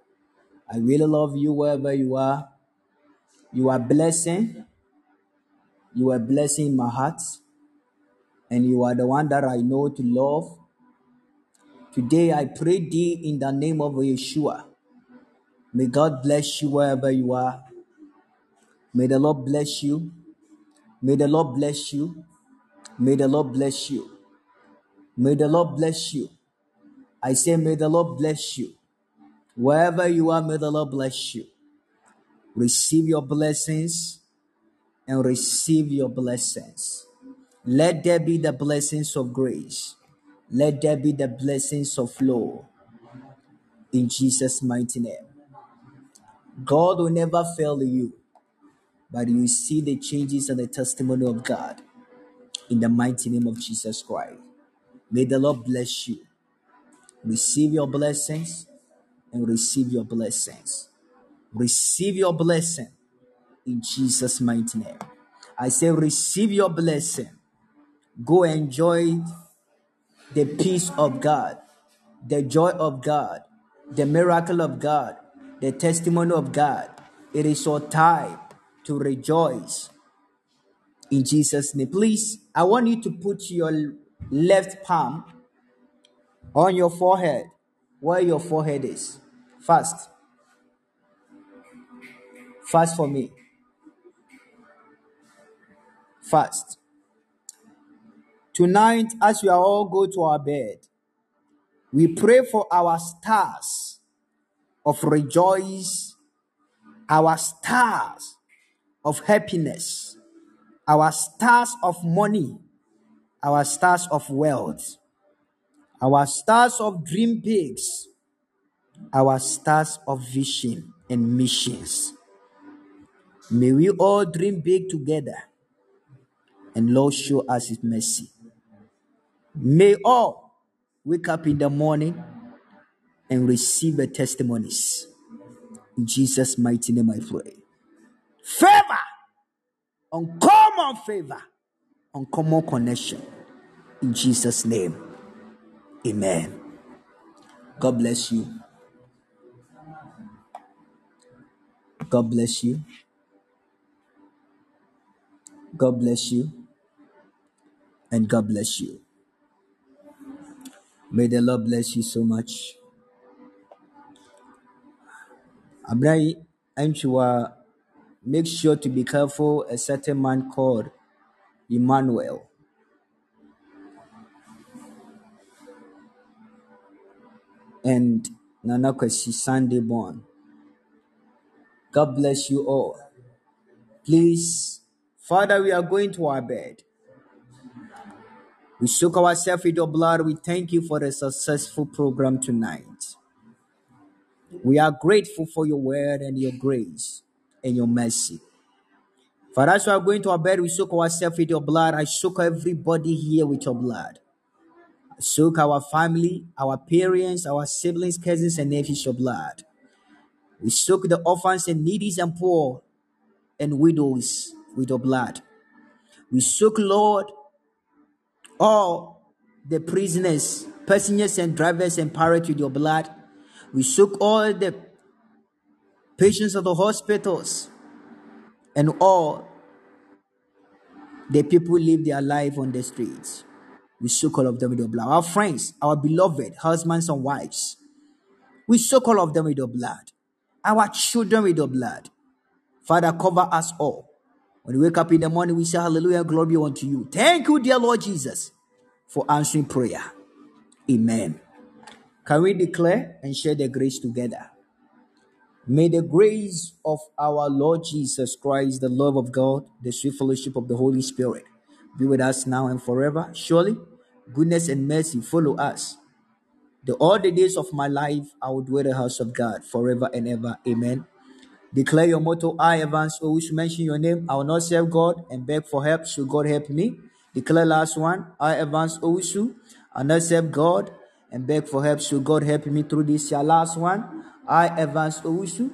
I really love you wherever you are. You are blessing. You are blessing my heart, and you are the one that I know to love. Today I pray thee in the name of Yeshua. May God bless you wherever you are. May the Lord bless you. May the Lord bless you. May the Lord bless you. May the Lord bless you. I say, may the Lord bless you. Wherever you are, may the Lord bless you. Receive your blessings and receive your blessings. Let there be the blessings of grace. Let there be the blessings of flow in Jesus' mighty name. God will never fail you, but you see the changes and the testimony of God in the mighty name of Jesus Christ. May the Lord bless you. Receive your blessings and receive your blessings. Receive your blessing in Jesus' mighty name. I say, receive your blessing. Go enjoy the peace of God, the joy of God, the miracle of God, the testimony of God. It is your time to rejoice in Jesus' name. Please, I want you to put your left palm on your forehead, where your forehead is. Fast. Fast for me. Fast. Tonight, as we all go to our bed, we pray for our stars of rejoice, our stars of happiness, our stars of money, our stars of wealth, our stars of dream bigs, our stars of vision and missions. May we all dream big together and Lord show us his mercy. May all wake up in the morning and receive the testimonies. In Jesus' mighty name I pray. Favor, uncommon favor, uncommon connection. In Jesus' name. Amen. God bless you. God bless you. God bless you. And God bless you. May the Lord bless you so much. Abrai Anchua, make sure to be careful a certain man called Emmanuel. And Nana Kwesi Sunday born. God bless you all. Please, Father, we are going to our bed. We soak ourselves with your blood. We thank you for the successful program tonight. We are grateful for your word and your grace and your mercy. Father, as we are going to our bed, we soak ourselves with your blood. I soak everybody here with your blood. I soak our family, our parents, our siblings, cousins, and nephews, your blood. We soak the orphans and needies and poor and widows with your blood. We soak, Lord, all the prisoners, passengers, and drivers and pirates with your blood. We soak all the patients of the hospitals and all the people who live their life on the streets. We soak all of them with your blood. Our friends, our beloved husbands and wives, we soak all of them with your blood. Our children with your blood. Father, cover us all. When we wake up in the morning, we say hallelujah, glory be unto you. Thank you, dear Lord Jesus, for answering prayer. Amen. Can we declare and share the grace together? May the grace of our Lord Jesus Christ, the love of God, the sweet fellowship of the Holy Spirit be with us now and forever. Surely, goodness and mercy follow us. The all the days of my life, I will dwell in the house of God forever and ever. Amen. Declare your motto, I Evans always mention your name. I will not serve God and beg for help. Should God help me? Declare last one, I Evans Owusu. I will not serve God and beg for help. Should God help me through this year? Last one, I Evans Owusu.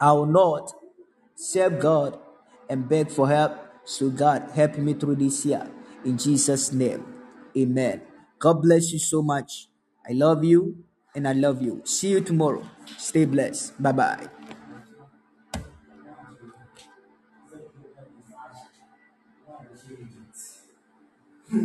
I will not serve God and beg for help. So God help me through this year. In Jesus' name. Amen. God bless you so much. I love you and I love you. See you tomorrow. Stay blessed. Bye bye.